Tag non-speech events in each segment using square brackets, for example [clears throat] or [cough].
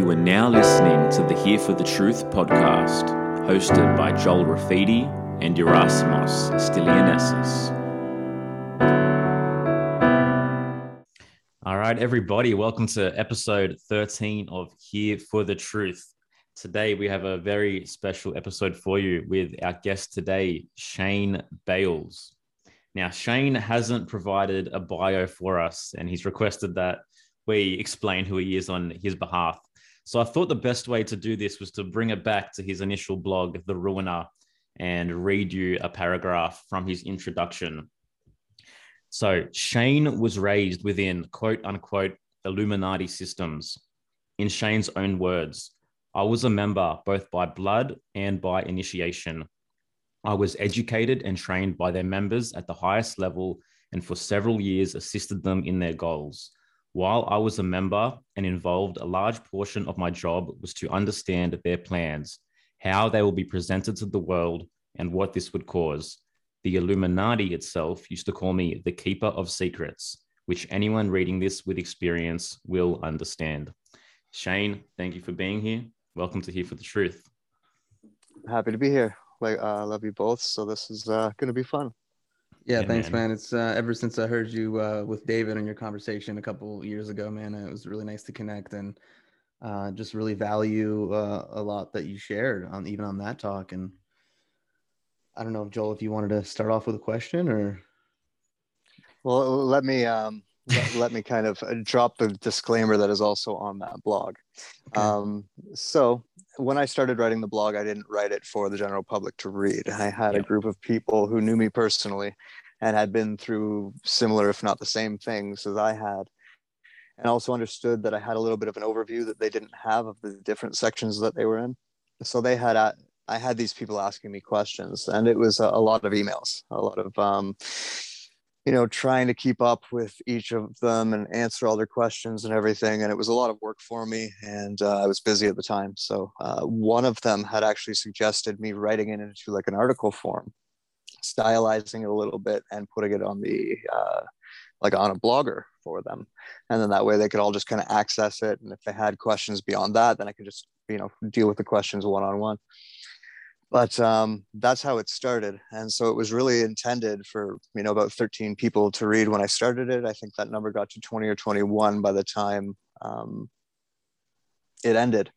You are now listening to the Here for the Truth podcast, hosted by Joel Rafidi and Erasmus Stylianesis. All right, everybody, welcome to episode 13 of Here for the Truth. Today, we have a very special episode for you with our guest today, Shane Bales. Now, Shane hasn't provided a bio for us, and he's requested that we explain who he is on his behalf. So I thought the best way to do this was to bring it back to his initial blog, The Ruiner, and read you a paragraph from his introduction. So Shane was raised within quote unquote Illuminati systems. In Shane's own words, I was a member both by blood and by initiation. I was educated and trained by their members at the highest level and for several years assisted them in their goals. While I was a member and involved, a large portion of my job was to understand their plans, how they will be presented to the world, and what this would cause. The Illuminati itself used to call me the keeper of secrets, which anyone reading this with experience will understand. Shane, thank you for being here. Welcome to Here for the Truth. Happy to be here. Like, uh, I love you both. So this is uh, going to be fun. Yeah, yeah thanks, man. man. It's uh, ever since I heard you uh, with David in your conversation a couple years ago, man. It was really nice to connect and uh, just really value uh, a lot that you shared on even on that talk. And I don't know, Joel, if you wanted to start off with a question or. Well, let me um, let, let, me kind of uh, drop the disclaimer that is also on that blog. Okay. Um, so when I started writing the blog, I didn't write it for the general public to read. I had yeah. a group of people who knew me personally and had been through similar, if not the same things as I had. And also understood that I had a little bit of an overview that they didn't have of the different sections that they were in. So they had, I had these people asking me questions, and it was a, a lot of emails, a lot of um, you know, trying to keep up with each of them and answer all their questions and everything. And it was a lot of work for me, and uh, I was busy at the time. So uh, one of them had actually suggested me writing it into like an article form, stylizing it a little bit and putting it on the uh, like on a blogger for them, and then that way they could all just kind of access it. And if they had questions beyond that, then I could just you know deal with the questions one on one but um, that's how it started and so it was really intended for you know about 13 people to read when i started it. I think that number got to 20 or 21 by the time um, it ended.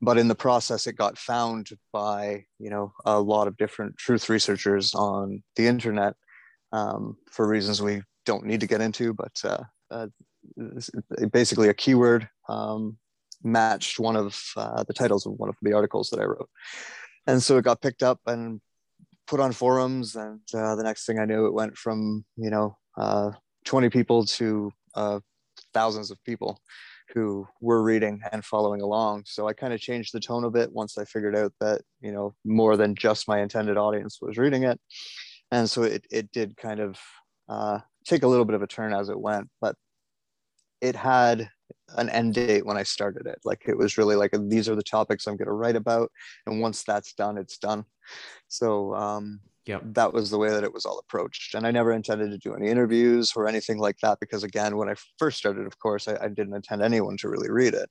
But in the process it got found by you know a lot of different truth researchers on the internet um, for reasons we don't need to get into but uh, uh, basically a keyword um, matched one of uh, the titles of one of the articles that i wrote and so it got picked up and put on forums. And uh, the next thing i knew it went from you know uh, 20 people to uh, thousands of people who were reading and following along. So i kind of changed the tone of it once i figured out that you know more than just my intended audience was reading it. And so it, it did kind of uh, take a little bit of a turn as it went. But it had an end date when I started it. Like it was really like these are the topics I'm going to write about, and once that's done, it's done. So um, yeah, that was the way that it was all approached. And I never intended to do any interviews or anything like that because again, when I first started, of course, I, I didn't intend anyone to really read it.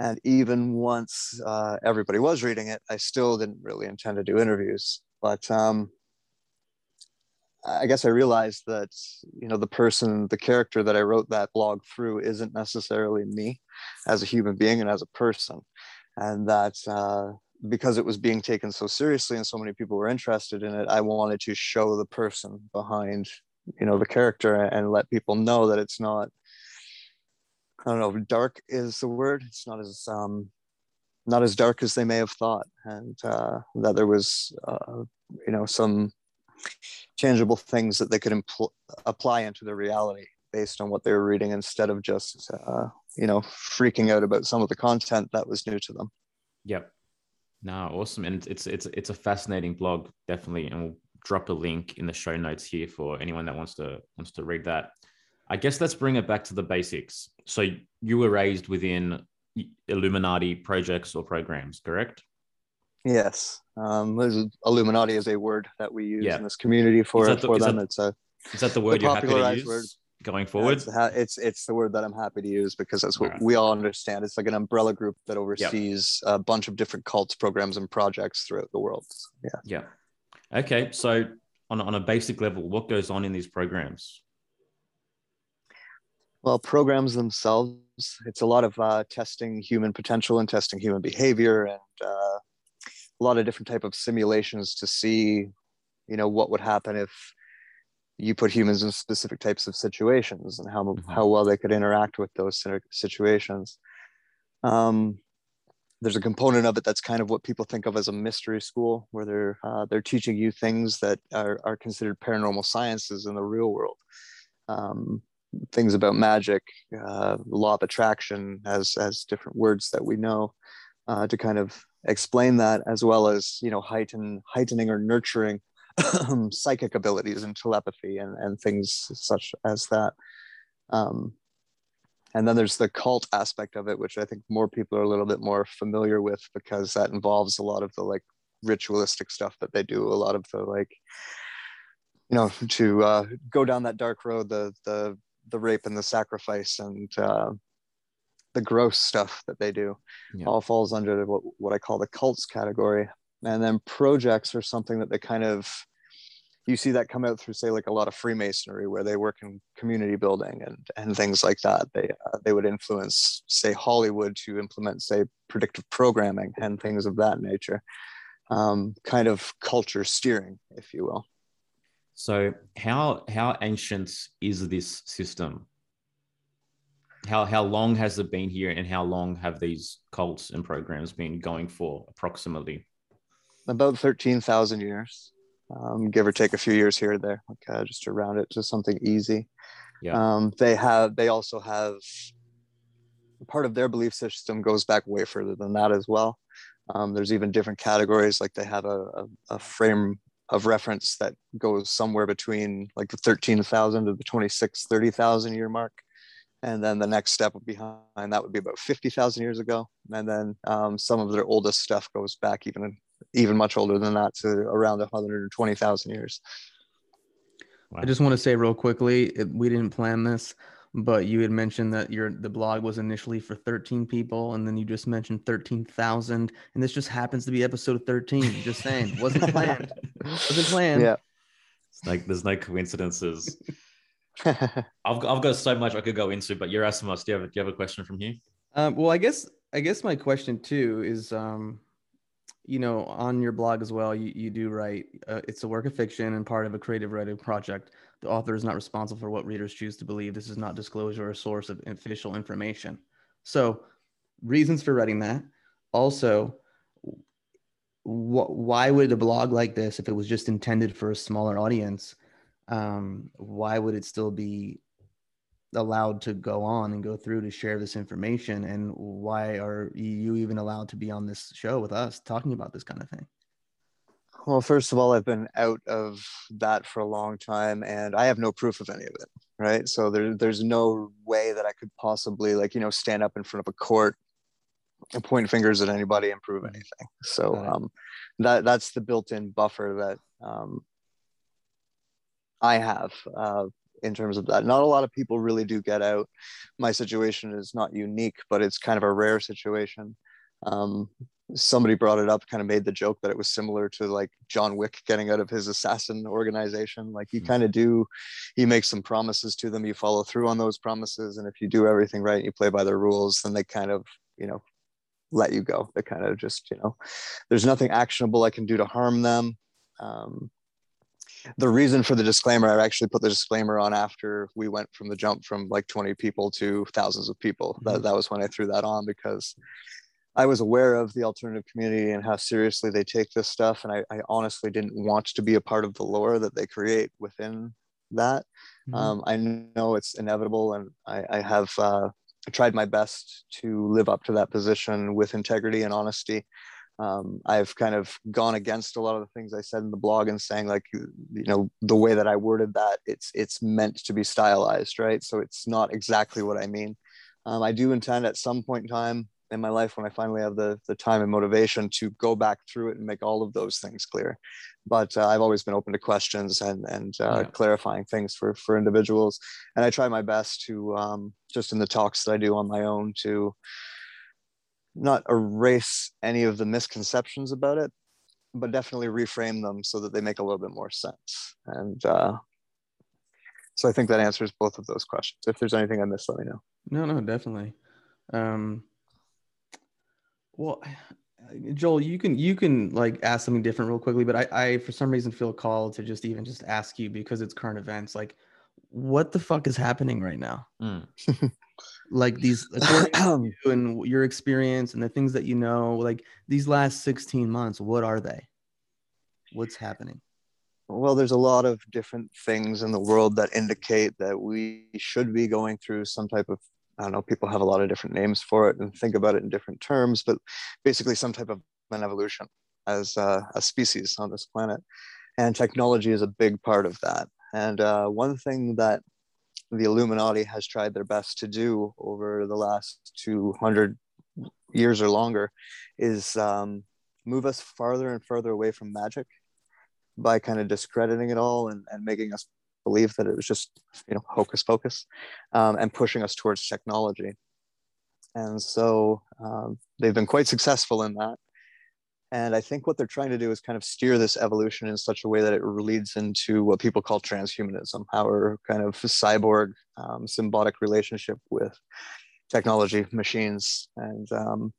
And even once uh, everybody was reading it, I still didn't really intend to do interviews. But um, I guess I realized that you know the person, the character that I wrote that blog through isn't necessarily me as a human being and as a person, and that uh, because it was being taken so seriously and so many people were interested in it, I wanted to show the person behind you know the character and let people know that it's not. I don't know. Dark is the word. It's not as um, not as dark as they may have thought, and uh, that there was uh, you know some tangible things that they could impl- apply into their reality based on what they were reading instead of just uh, you know freaking out about some of the content that was new to them. Yep. No awesome. And it's it's it's a fascinating blog definitely. And we'll drop a link in the show notes here for anyone that wants to wants to read that. I guess let's bring it back to the basics. So you were raised within illuminati projects or programs correct? Yes, um, Illuminati is a word that we use yeah. in this community for, the, for them. That, it's a is that the word the you happy to use? Word. going forward? It's, it's, it's the word that I'm happy to use because that's what all right. we all understand. It's like an umbrella group that oversees yep. a bunch of different cults, programs, and projects throughout the world. Yeah. Yeah. Okay. So on on a basic level, what goes on in these programs? Well, programs themselves, it's a lot of uh, testing human potential and testing human behavior and uh, a lot of different type of simulations to see, you know, what would happen if you put humans in specific types of situations and how, mm-hmm. how well they could interact with those situations. Um, there's a component of it that's kind of what people think of as a mystery school, where they're uh, they're teaching you things that are, are considered paranormal sciences in the real world. Um, things about magic, uh, law of attraction, as as different words that we know, uh, to kind of explain that, as well as you know heighten heightening or nurturing psychic abilities and telepathy and and things such as that. Um, and then there's the cult aspect of it, which I think more people are a little bit more familiar with because that involves a lot of the like ritualistic stuff that they do, a lot of the like you know to uh, go down that dark road the the the rape and the sacrifice and uh, the gross stuff that they do yeah. all falls under what, what I call the cults category. And then projects are something that they kind of you see that come out through say like a lot of freemasonry where they work in community building and and things like that they uh, they would influence say hollywood to implement say predictive programming and things of that nature um, kind of culture steering if you will so how how ancient is this system? How how long has it been here, and how long have these cults and programs been going for, approximately? About thirteen thousand years, um, give or take a few years here or there, like uh, just to round it to something easy. Yeah. Um, they have. They also have part of their belief system goes back way further than that as well. Um, there's even different categories, like they have a, a, a frame of reference that goes somewhere between like the 13,000 to the 26, 30,000 year mark. And then the next step behind that would be about 50,000 years ago. And then um, some of their oldest stuff goes back even, even much older than that to around 120,000 years. Wow. I just want to say real quickly, it, we didn't plan this, but you had mentioned that your the blog was initially for 13 people and then you just mentioned 13,000 and this just happens to be episode 13 just saying wasn't planned [laughs] wasn't planned yeah it's like there's no coincidences [laughs] I've, I've got so much I could go into but you're asking us do you have, do you have a question from here um, well I guess I guess my question too is um you know on your blog as well you, you do write uh, it's a work of fiction and part of a creative writing project the author is not responsible for what readers choose to believe. This is not disclosure or source of official information. So, reasons for writing that. Also, wh- why would a blog like this, if it was just intended for a smaller audience, um, why would it still be allowed to go on and go through to share this information? And why are you even allowed to be on this show with us talking about this kind of thing? Well, first of all, I've been out of that for a long time and I have no proof of any of it. Right. So there, there's no way that I could possibly, like, you know, stand up in front of a court and point fingers at anybody and prove anything. So um, that that's the built-in buffer that um, I have uh, in terms of that. Not a lot of people really do get out. My situation is not unique, but it's kind of a rare situation. Um, somebody brought it up kind of made the joke that it was similar to like john wick getting out of his assassin organization like you mm-hmm. kind of do you make some promises to them you follow through on those promises and if you do everything right and you play by their rules then they kind of you know let you go they kind of just you know there's nothing actionable i can do to harm them um, the reason for the disclaimer i actually put the disclaimer on after we went from the jump from like 20 people to thousands of people mm-hmm. that, that was when i threw that on because I was aware of the alternative community and how seriously they take this stuff. And I, I honestly didn't want to be a part of the lore that they create within that. Mm-hmm. Um, I know it's inevitable, and I, I have uh, tried my best to live up to that position with integrity and honesty. Um, I've kind of gone against a lot of the things I said in the blog and saying like, you know, the way that I worded that, it's it's meant to be stylized, right? So it's not exactly what I mean. Um, I do intend at some point in time in my life when I finally have the the time and motivation to go back through it and make all of those things clear. But uh, I've always been open to questions and and uh, yeah. clarifying things for for individuals, and I try my best to um, just in the talks that I do on my own to not erase any of the misconceptions about it, but definitely reframe them so that they make a little bit more sense. And uh, so I think that answers both of those questions. If there's anything I missed, let me know. No, no, definitely. Um, well, Joel, you can you can like ask something different real quickly, but I, I for some reason feel called to just even just ask you because it's current events. Like, what the fuck is happening right now? Mm. [laughs] like these [laughs] according to and your experience and the things that you know, like these last 16 months, what are they? What's happening? Well, there's a lot of different things in the world that indicate that we should be going through some type of I don't know, people have a lot of different names for it and think about it in different terms, but basically some type of an evolution as uh, a species on this planet. And technology is a big part of that. And uh, one thing that the Illuminati has tried their best to do over the last 200 years or longer is um, move us farther and further away from magic by kind of discrediting it all and, and making us believe that it was just you know hocus pocus um, and pushing us towards technology. And so um, they've been quite successful in that and i think what they're trying to do is kind of steer this evolution in such a way that it leads into what people call transhumanism our kind of cyborg um, symbiotic relationship with technology machines. And um,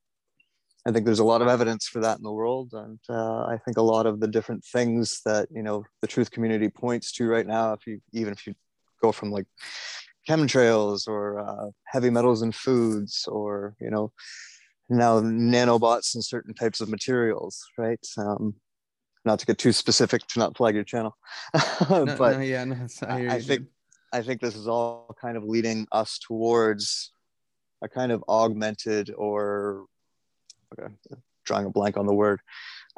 I think there's a lot of evidence for that in the world, and uh, I think a lot of the different things that you know the truth community points to right now, if you even if you go from like chemtrails or uh, heavy metals in foods, or you know now nanobots and certain types of materials, right? Um, not to get too specific to not flag your channel, [laughs] no, but no, yeah, no, I, I think I think this is all kind of leading us towards a kind of augmented or okay, drawing a blank on the word,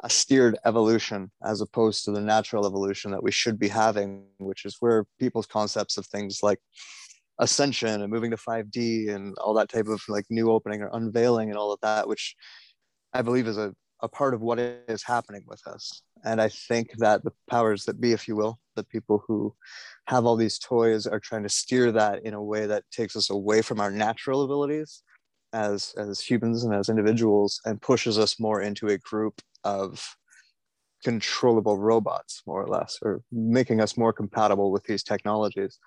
a steered evolution as opposed to the natural evolution that we should be having, which is where people's concepts of things like ascension and moving to 5D and all that type of like new opening or unveiling and all of that, which I believe is a, a part of what is happening with us. And I think that the powers that be, if you will, the people who have all these toys are trying to steer that in a way that takes us away from our natural abilities as as humans and as individuals and pushes us more into a group of controllable robots more or less or making us more compatible with these technologies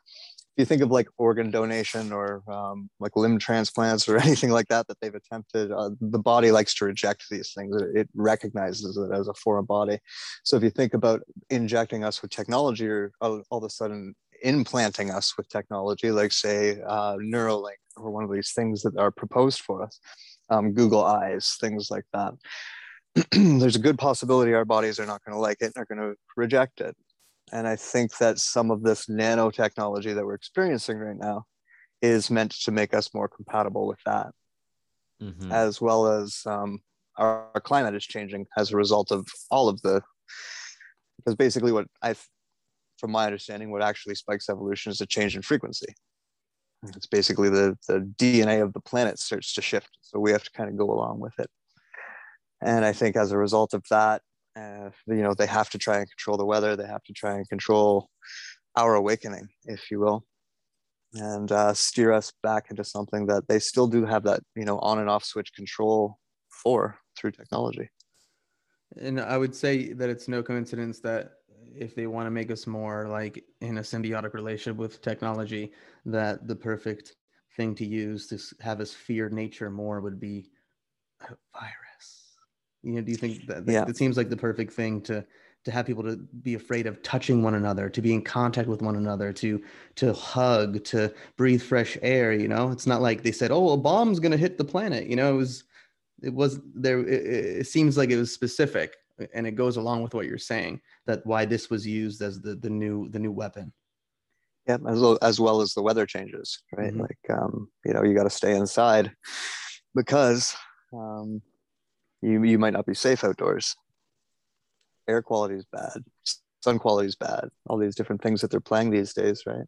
if you think of like organ donation or um, like limb transplants or [laughs] anything like that that they've attempted uh, the body likes to reject these things it, it, recognizes it as a foreign body so if you think about injecting us with technology or all, all of a sudden implanting us with technology like say uh, neuralink or one of these things that are proposed for us, um, Google Eyes, things like that. [clears throat] There's a good possibility our bodies are not going to like it and are going to reject it. And I think that some of this nanotechnology that we're experiencing right now is meant to make us more compatible with that, mm-hmm. as well as um, our, our climate is changing as a result of all of the. Because basically, what I, from my understanding, what actually spikes evolution is a change in frequency it's basically the, the DNA of the planet starts to shift. So we have to kind of go along with it. And I think as a result of that, uh, you know, they have to try and control the weather. They have to try and control our awakening, if you will, and uh, steer us back into something that they still do have that, you know, on and off switch control for through technology. And I would say that it's no coincidence that if they want to make us more like in a symbiotic relationship with technology, that the perfect thing to use to have us fear nature more would be a virus. You know, do you think that, that yeah. it seems like the perfect thing to to have people to be afraid of touching one another, to be in contact with one another, to to hug, to breathe fresh air. You know, it's not like they said, "Oh, a bomb's going to hit the planet." You know, it was it was there. It, it seems like it was specific and it goes along with what you're saying that why this was used as the the new the new weapon yeah as well as, well as the weather changes right mm-hmm. like um, you know you got to stay inside because um, you you might not be safe outdoors air quality is bad sun quality is bad all these different things that they're playing these days right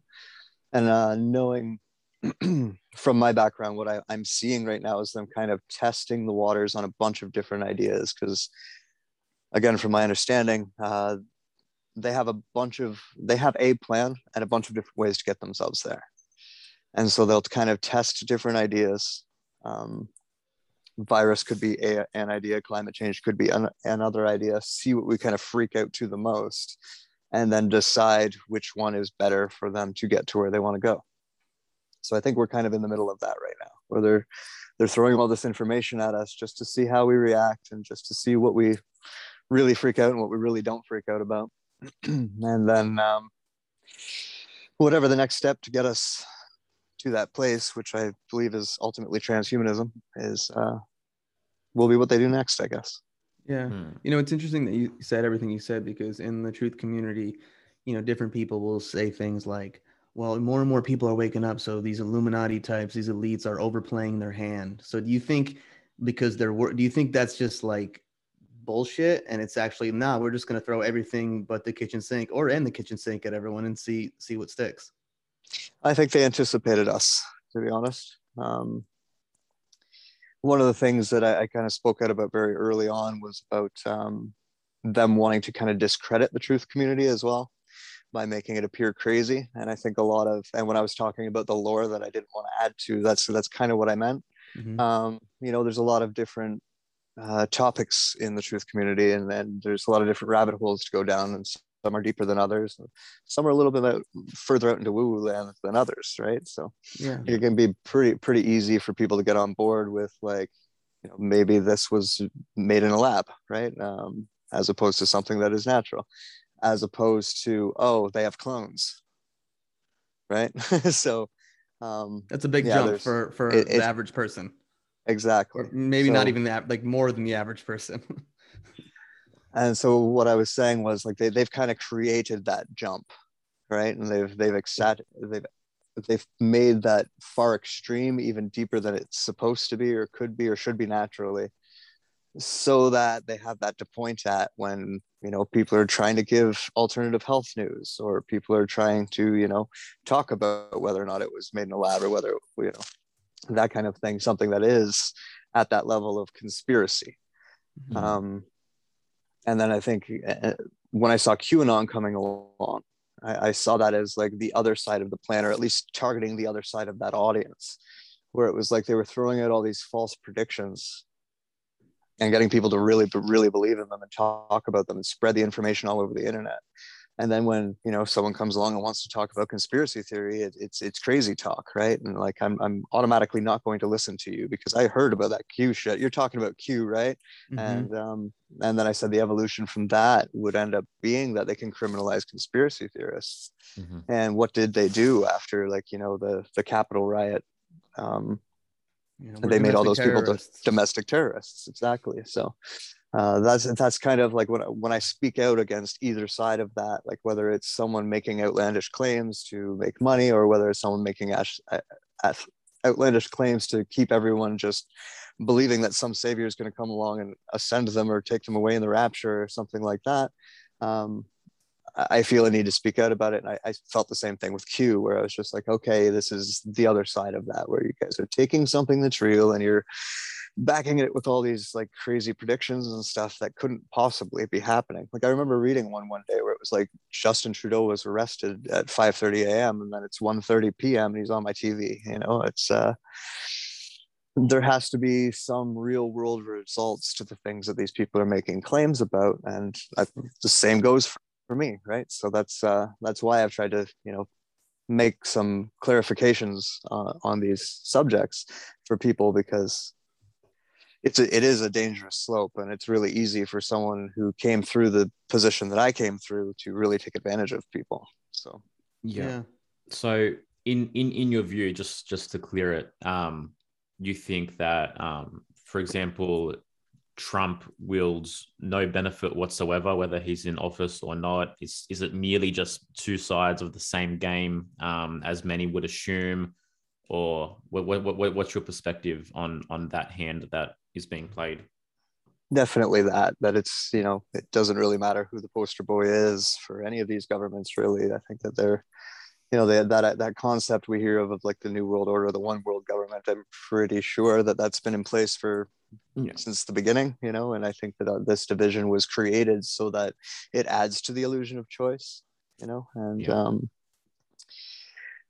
and uh, knowing [clears throat] from my background, what I, I'm seeing right now is them kind of testing the waters on a bunch of different ideas. Because, again, from my understanding, uh, they have a bunch of they have a plan and a bunch of different ways to get themselves there, and so they'll kind of test different ideas. Um, virus could be a, an idea, climate change could be an, another idea. See what we kind of freak out to the most, and then decide which one is better for them to get to where they want to go. So I think we're kind of in the middle of that right now, where they're they're throwing all this information at us just to see how we react and just to see what we really freak out and what we really don't freak out about, [clears throat] and then um, whatever the next step to get us to that place, which I believe is ultimately transhumanism, is uh, will be what they do next, I guess. Yeah, hmm. you know, it's interesting that you said everything you said because in the truth community, you know, different people will say things like, well, more and more people are waking up. So these Illuminati types, these elites are overplaying their hand. So do you think because they're, do you think that's just like bullshit and it's actually, nah, we're just going to throw everything but the kitchen sink or in the kitchen sink at everyone and see, see what sticks? I think they anticipated us, to be honest. Um, one of the things that I, I, kind of spoke out about very early on was about um, them wanting to kind of discredit the truth community as well by making it appear crazy. And I think a lot of, and when I was talking about the lore that I didn't want to add to, that's that's kind of what I meant. Mm-hmm. Um, you know, there's a lot of different uh, topics in the truth community, and then there's a lot of different rabbit holes to go down, and some are deeper than others. Some are a little bit out, further out into woo-woo land than others, right? So yeah, it can be pretty pretty easy for people to get on board with like, you know, maybe this was made in a lab, right? Um, as opposed to something that is natural as opposed to oh they have clones right [laughs] so um that's a big yeah, jump for for it, the average person exactly or maybe so, not even that like more than the average person [laughs] and so what i was saying was like they, they've kind of created that jump right? And they've they've accepted they've they've made that far extreme even deeper than it's supposed to be or could be or should be naturally so that they have that to point at when you know people are trying to give alternative health news or people are trying to you know talk about whether or not it was made in a lab or whether you know that kind of thing something that is at that level of conspiracy. Mm-hmm. um, and then i think uh, when i saw qanon coming along I, I saw that as like the other side of the plan or at least targeting the other side of that audience where it was like they were throwing out all these false predictions and getting people to really really believe in them and talk about them and spread the information all over the internet and then when you know someone comes along and wants to talk about conspiracy theory it, it's it's crazy talk right and like I'm, I'm automatically not going to listen to you because i heard about that q shit you're talking about q right mm-hmm. and um and then i said the evolution from that would end up being that they can criminalize conspiracy theorists mm-hmm. and what did they do after like you know the the capitol riot um you know, they made all those people domestic terrorists. Exactly. So uh, that's that's kind of like when when I speak out against either side of that, like whether it's someone making outlandish claims to make money or whether it's someone making ash, outlandish claims to keep everyone just believing that some savior is going to come along and ascend them or take them away in the rapture or something like that. Um, I feel a need to speak out about it. And I, I, felt the same thing with Q, where I was just like, okay, this is the other side of that, where you guys are taking something that's real and you're backing it with all these like crazy predictions and stuff that couldn't possibly be happening. Like I remember reading one one day where it was like Justin Trudeau was arrested at 5:30 a.m. and then it's 1:30 p.m. and he's on my TV. You know, it's uh there has to be some real world results to the things that these people are making claims about and I, the same goes for for me right so that's uh that's why i've tried to you know make some clarifications uh, on these subjects for people because it's a, it is a dangerous slope and it's really easy for someone who came through the position that i came through to really take advantage of people so yeah, yeah. so in in in your view just just to clear it um you think that um for example Trump wields no benefit whatsoever, whether he's in office or not? Is is it merely just two sides of the same game, um, as many would assume, or what, what, what, what's your perspective on on that hand that is being played? Definitely that that it's you know it doesn't really matter who the poster boy is for any of these governments really. I think that they're you know that that that concept we hear of of like the new world order the one world government i'm pretty sure that that's been in place for yeah. since the beginning you know and i think that uh, this division was created so that it adds to the illusion of choice you know and yeah. um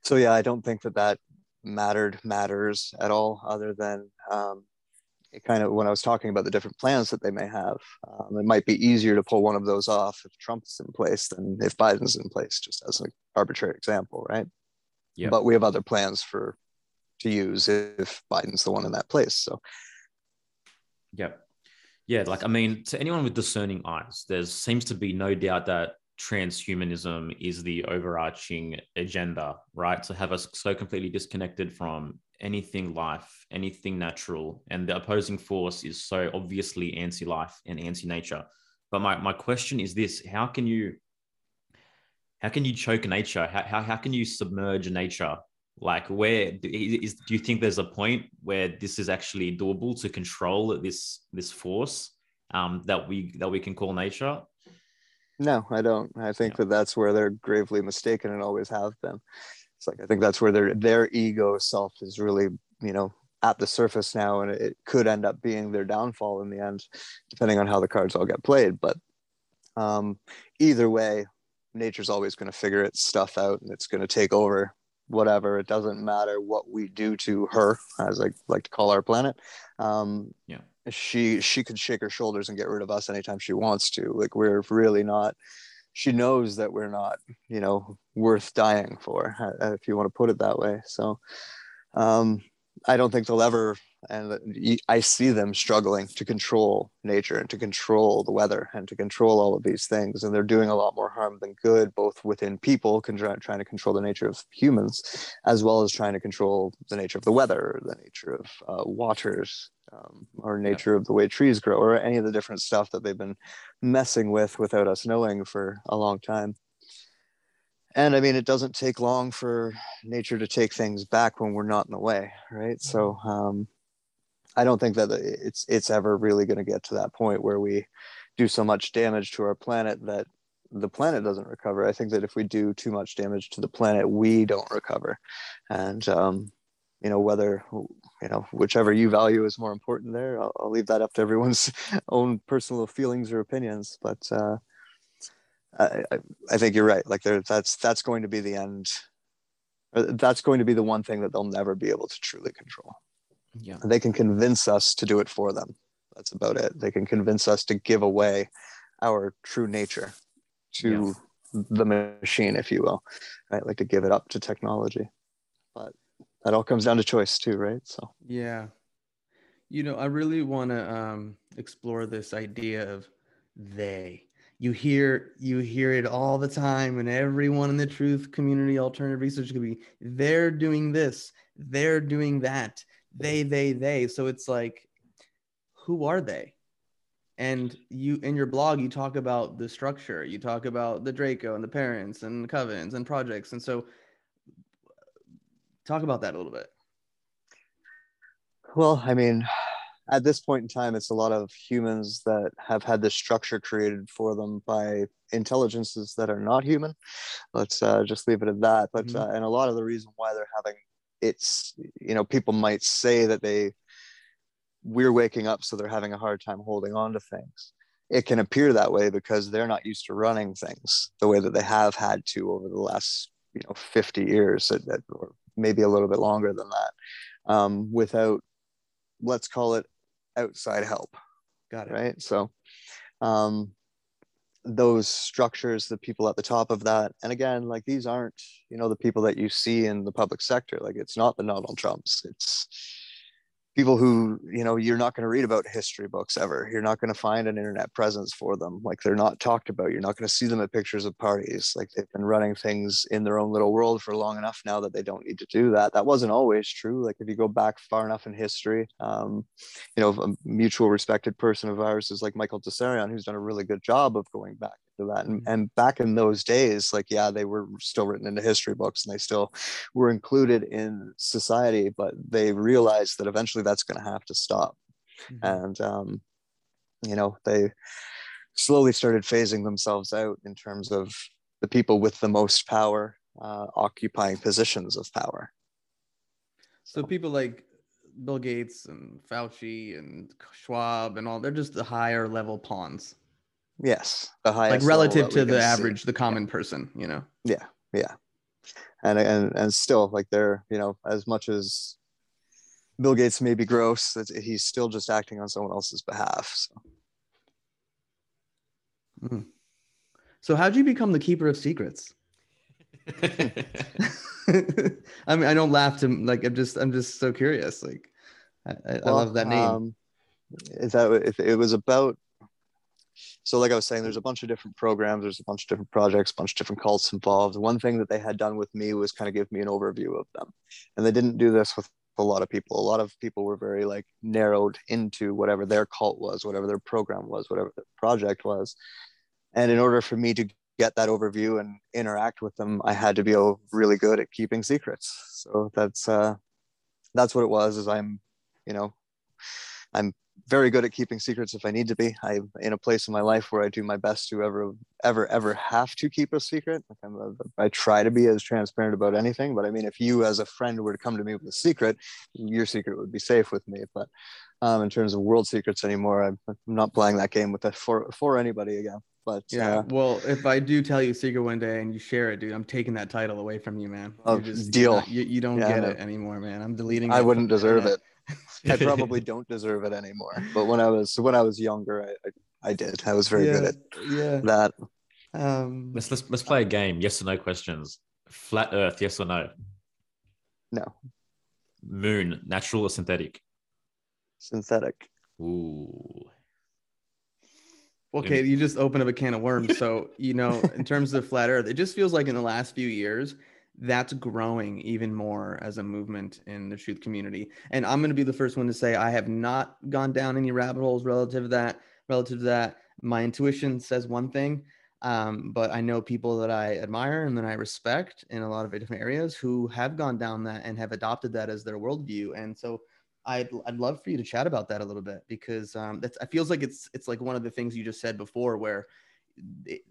so yeah i don't think that that mattered matters at all other than um it kind of when I was talking about the different plans that they may have, um, it might be easier to pull one of those off if Trump's in place than if Biden's in place, just as an arbitrary example, right? Yeah. But we have other plans for to use if Biden's the one in that place. So, yeah, yeah. Like I mean, to anyone with discerning eyes, there seems to be no doubt that transhumanism is the overarching agenda, right? To have us so completely disconnected from anything life, anything natural, and the opposing force is so obviously anti-life and anti-nature. But my, my question is this: How can you how can you choke nature? How, how, how can you submerge nature? Like, where is do you think there's a point where this is actually doable to control this this force um, that we that we can call nature? No, I don't. I think yeah. that that's where they're gravely mistaken and always have been. It's like I think that's where their their ego self is really, you know, at the surface now, and it could end up being their downfall in the end, depending on how the cards all get played. But um, either way, nature's always going to figure its stuff out, and it's going to take over whatever. It doesn't matter what we do to her, as I like to call our planet. Um, yeah she she could shake her shoulders and get rid of us anytime she wants to like we're really not she knows that we're not you know worth dying for uh, if you want to put it that way so um i don't think they'll ever and i see them struggling to control nature and to control the weather and to control all of these things and they're doing a lot more harm than good both within people trying to control the nature of humans as well as trying to control the nature of the weather the nature of uh, waters um, or nature yeah. of the way trees grow or any of the different stuff that they've been messing with without us knowing for a long time and i mean it doesn't take long for nature to take things back when we're not in the way right so mm-hmm. um, I don't think that it's it's ever really going to get to that point where we do so much damage to our planet that the planet doesn't recover. I think that if we do too much damage to the planet, we don't recover. And um, you know whether you know whichever you value is more important there. I'll, I'll leave that up to everyone's [laughs] own personal feelings or opinions. But uh, I, I think you're right. Like there, that's that's going to be the end. That's going to be the one thing that they'll never be able to truly control. Yeah. They can convince us to do it for them. That's about it. They can convince us to give away our true nature to the machine, if you will. Right? Like to give it up to technology. But that all comes down to choice too, right? So yeah. You know, I really want to um, explore this idea of they. You hear you hear it all the time, and everyone in the truth community, alternative research could be they're doing this, they're doing that, they they they so it's like who are they and you in your blog you talk about the structure you talk about the draco and the parents and the covens and projects and so talk about that a little bit. Well i mean at this point in time it's a lot of humans that have had this structure created for them by intelligences that are not human. Let's uh, just leave it at that. But mm-hmm. uh, and a lot of the reason why they're having it's you know people might say that they we're waking up so they're having a hard time holding on to things. It can appear that way because they're not used to running things the way that they have had to over the last you know 50 years or maybe a little bit longer than that um, without let's call it outside help. Got it. Right? So um, those structures the people at the top of that and again like these aren't you know the people that you see in the public sector. Like it's not the donald trumps. It's people who you know you're not going to read about history books ever. You're not going to find an internet presence for them. Like they're not talked about. You're not going to see them at pictures of parties. Like they've been running things in their own little world for long enough now that they don't need to do that. That wasn't always true. Like if you go back far enough in history um, you know a mutual respected person of ours is like michael Tsarion, who's done a really good job of going back to that. And, mm-hmm. and back in those days, like, yeah, they were still written into history books and they still were included in society, but they realized that eventually that's going to have to stop. Mm-hmm. And, um, you know, they slowly started phasing themselves out in terms of the people with the most power uh, occupying positions of power. So people like Bill Gates and Fauci and Schwab and all, they're just the higher level pawns. Yes. The highest like relative to the average, see. the common yeah. person, you know? Yeah. Yeah. And, and, and still like they're, you know, as much as Bill Gates may be gross, he's still just acting on someone else's behalf. So. Mm. So how'd you become the keeper of secrets? [laughs] [laughs] I mean, I don't laugh to like. I'm just, I'm just so curious. Like, I, I, well, I love that name. Um, is that if it was about? So, like I was saying, there's a bunch of different programs. There's a bunch of different projects, a bunch of different cults involved. One thing that they had done with me was kind of give me an overview of them, and they didn't do this with a lot of people. A lot of people were very like narrowed into whatever their cult was, whatever their program was, whatever their project was. And in order for me to get that overview and interact with them, I had to be really good at keeping secrets. So that's uh, that's what it was. Is I'm, you know, I'm very good at keeping secrets if I need to be. I'm in a place in my life where I do my best to ever, ever, ever have to keep a secret. Like I'm a, I try to be as transparent about anything. But I mean, if you as a friend were to come to me with a secret, your secret would be safe with me. But um, in terms of world secrets anymore, I'm, I'm not playing that game with that for for anybody again. But yeah, uh, well, if I do tell you a secret one day and you share it, dude, I'm taking that title away from you, man. Oh, just, deal. You, you don't yeah, get it anymore, man. I'm deleting. It. I wouldn't deserve it. I [laughs] probably don't deserve it anymore. But when I was when I was younger, I I, I did. I was very yeah, good at yeah. that. Um, let's let's let's play a game. Yes or no questions. Flat Earth. Yes or no. No. Moon. Natural or synthetic. Synthetic. Ooh. Okay, you just open up a can of worms. So, you know, in terms of flat earth, it just feels like in the last few years, that's growing even more as a movement in the truth community. And I'm going to be the first one to say I have not gone down any rabbit holes relative to that. Relative to that, my intuition says one thing, um, but I know people that I admire and that I respect in a lot of different areas who have gone down that and have adopted that as their worldview. And so I'd, I'd love for you to chat about that a little bit because um, that's, it feels like it's, it's like one of the things you just said before where it,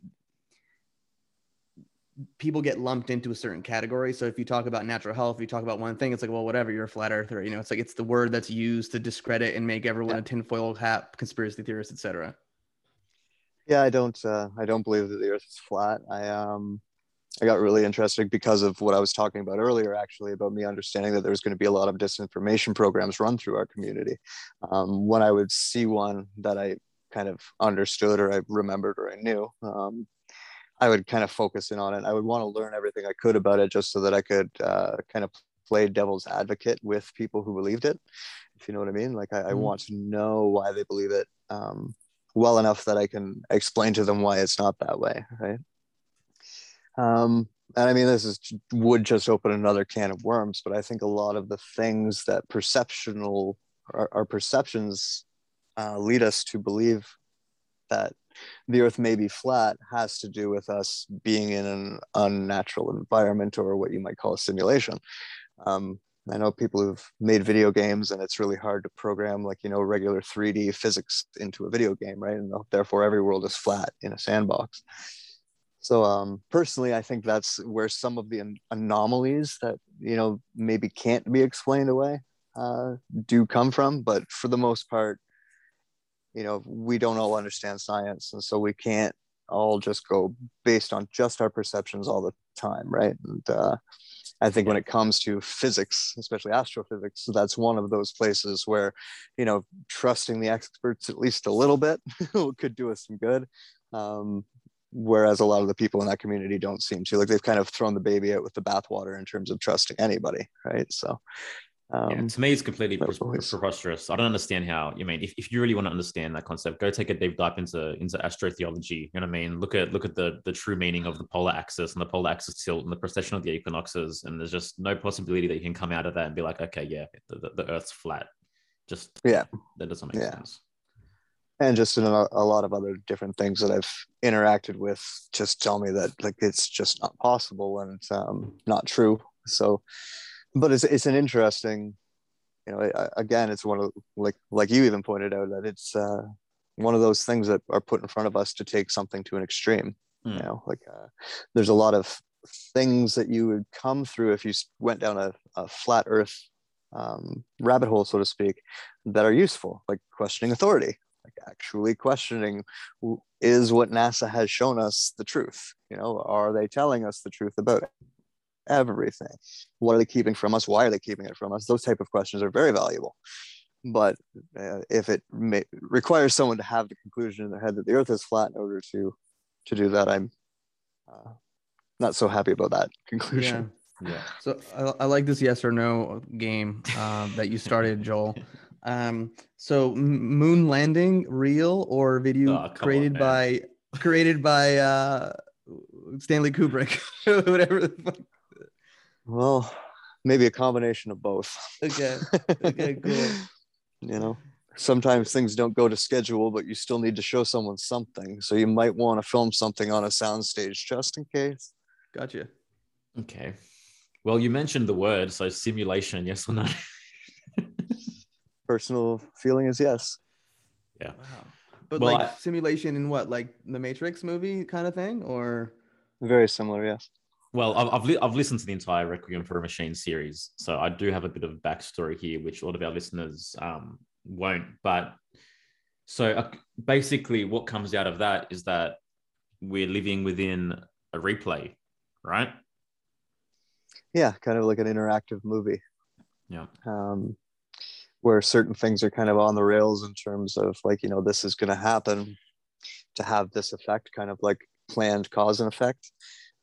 people get lumped into a certain category. So if you talk about natural health, you talk about one thing, it's like, well, whatever, you're a flat earther. You know, it's like it's the word that's used to discredit and make everyone yeah. a tinfoil hat, conspiracy theorist, etc. Yeah, I don't. Uh, I don't believe that the Earth is flat. I um, I got really interested because of what I was talking about earlier, actually, about me understanding that there's going to be a lot of disinformation programs run through our community. Um, when I would see one that I kind of understood or I remembered or I knew, um, I would kind of focus in on it. I would want to learn everything I could about it just so that I could uh, kind of play devil's advocate with people who believed it, if you know what I mean. Like, I. I want to know why they believe it um, well enough that I can explain to them why it's not that way, right? Um, and I mean, this is would just open another can of worms, but I think a lot of the things that perceptional our, our perceptions uh, lead us to believe that the earth may be flat has to do with us being in an unnatural environment or what you might call a simulation. Um, I know people who've made video games and it's really hard to program like, you know, regular 3D physics into a video game, right? And therefore every world is flat in a sandbox. So um, personally, I think that's where some of the anomalies that you know maybe can't be explained away uh, do come from. But for the most part, you know, we don't all understand science, and so we can't all just go based on just our perceptions all the time, right? And uh, I think when it comes to physics, especially astrophysics, that's one of those places where, you know, trusting the experts at least a little bit [laughs] could do us some good. Um, whereas a lot of the people in that community don't seem to like they've kind of thrown the baby out with the bathwater in terms of trusting anybody right so um, yeah, to me it's completely preposterous. I don't understand how you mean if, if you really want to understand that concept go take a deep dive into into astrotheology you know what i mean? Look at look at the the true meaning of the polar axis and the polar axis tilt and the precession of the equinoxes and there's just no possibility that you can come out of that and be like okay yeah the, the, the earth's flat. Just yeah. that doesn't make yeah. sense. And just in a, a, lot of other different things that I've interacted with just tell me that like it's just not possible and it's um, not true. So, but it's it's an interesting, you know, again, it's one of like like you even pointed out that it's uh, one of those things that are put in front of us to take something to an extreme. Mm. You know, like uh, there's a lot of things that you would come through if you went down a, a flat earth um, rabbit hole so to speak that are useful like questioning authority like actually questioning is what nasa has shown us the truth you know are they telling us the truth about it everything. What are they keeping from us? Why are they keeping it from us? Those type of questions are very valuable. But uh, if it may, requires someone to have the conclusion in their head that the earth is flat in order to to do that i'm uh, not so happy about that [laughs] conclusion. Yeah, yeah. so I, I, like this yes or no game uh, that you started joel. [laughs] Um so moon landing real or video oh, created on, by created by uh stanley kubrick? [laughs] Whatever well maybe a combination of both. Okay. [laughs] Okay cool. You know sometimes things don't go to schedule but you still need to show someone something. So you might want to film something on a soundstage just in case. Gotcha. Okay. Well you mentioned the word so simulation yes or no? [laughs] Personal feeling is yes. Yeah. Wow. but well, like I, simulation in what like the matrix movie kind of thing or? Very similar yes well, I've I've, li- I've, listened to the entire Requiem for a Machine series, so I do have a bit of a backstory here, which a lot of our listeners um, won't. But so uh, basically, what comes out of that is that we're living within a replay, right? Yeah, kind of like an interactive movie. Yeah. Um, where certain things are kind of on the rails in terms of like you know this is going to happen to have this effect, kind of like planned cause and effect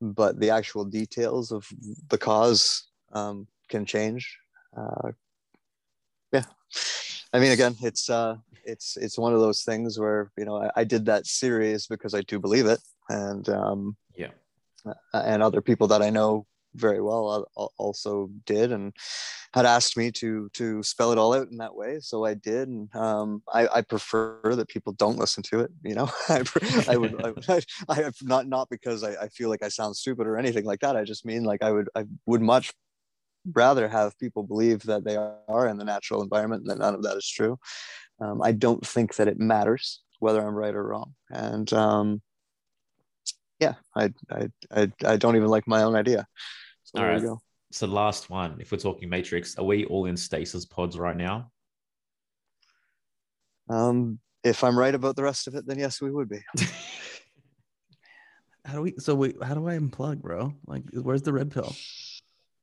but the actual details of the cause um, can change. Uh, yeah, I mean, again, it's uh, it's it's one of those things where you know I, I did that series because I do believe it, and um, yeah, and other people that I know very well also did and had asked me to to spell it all out in that way so i did and um, I, I prefer that people don't listen to it you know? [laughs] I, I would I, [laughs] I, not not because I, I feel like i sound stupid or anything like that i just mean like i would i would much rather have people believe that they are in the natural environment that none of that is true. Um, i don't think that it matters whether i'm right or wrong and um, yeah I, I i i don't even like my own idea so All right. So last one, if we're talking Matrix, are we all in stasis pods right now? Um, if I'm right about the rest of it, then yes, we would be. [laughs] how do we? So we? How do I unplug, bro? Like, where's the red pill?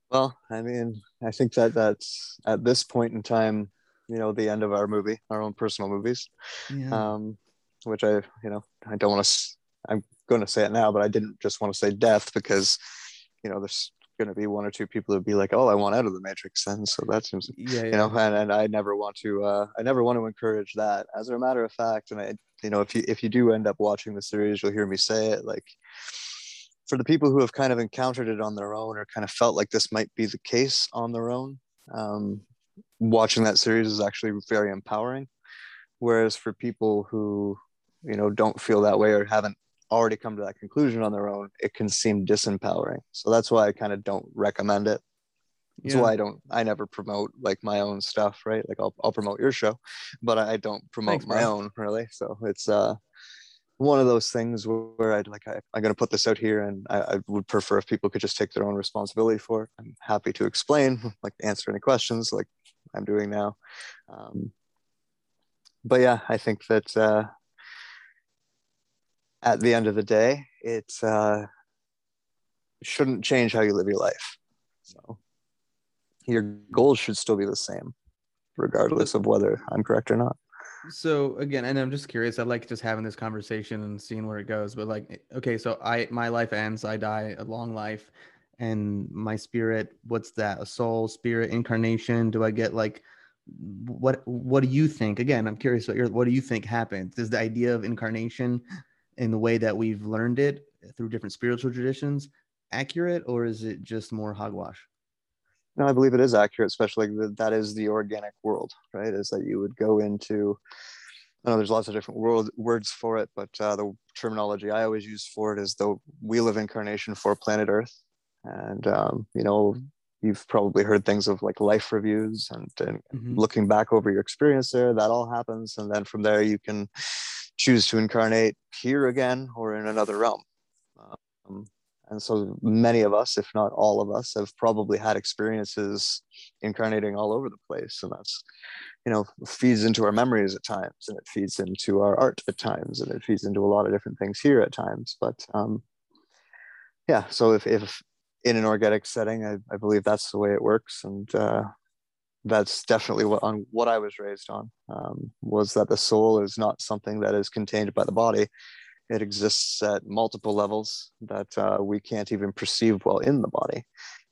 Well, I mean, I think that that's at this point in time, you know, the end of our movie, our own personal movies. Yeah. Um, which I, you know, I don't want to. I'm going to say it now, but I didn't just want to say death because, you know, there's going to be one or two people who'd be like, "Oh, I want out of the matrix." Then, so that seems, yeah, you know, and, and I never want to, uh, I never want to encourage that. As a matter of fact, and I, you know, if you if you do end up watching the series, you'll hear me say it. Like, for the people who have kind of encountered it on their own or kind of felt like this might be the case on their own, um, watching that series is actually very empowering. Whereas for people who, you know, don't feel that way or haven't already come to that conclusion on their own, it can seem disempowering. So that's why I kind of don't recommend it. That's yeah. why I don't, I never promote like my own stuff, right? Like I'll, I'll promote your show, but I don't promote Thanks, my bro. own really. So it's uh, one of those things where I'd like, I, am going to put this out here and I, I, would prefer if people could just take their own responsibility for it. I'm happy to explain, [laughs] like answer any questions like I'm doing now. Um, but yeah, I think that uh, at the end of the day, it uh, shouldn't change how you live your life. So your goals should still be the same, regardless of whether I'm correct or not. So again, and I'm just curious. I like just having this conversation and seeing where it goes. But like, okay, so I my life ends. I die a long life, and my spirit. What's that? A soul, spirit, incarnation? Do I get like? What What do you think? Again, I'm curious. What, your, what do you think happens? Is the idea of incarnation in the way that we've learned it through different spiritual traditions accurate or is it just more hogwash no i believe it is accurate especially that that is the organic world right is that you would go into I know there's lots of different world, words for it, but uh, the terminology I always use for it is the wheel of incarnation for planet Earth. And, um, you know, you've probably heard things of like life reviews and, and mm-hmm. looking back over your experience there, that all happens. And then from there, you can choose to incarnate here again or in another realm. Um, and so many of us if not all of us have probably had experiences incarnating all over the place. And that's you know feeds into our memories at times and it feeds into our art at times and it feeds into a lot of different things here at times. But um yeah so if, if in an organic setting I, I believe that's the way it works. And uh that's definitely what on what I was raised on um, was that the soul is not something that is contained by the body it exists at multiple levels that uh, we can't even perceive while in the body.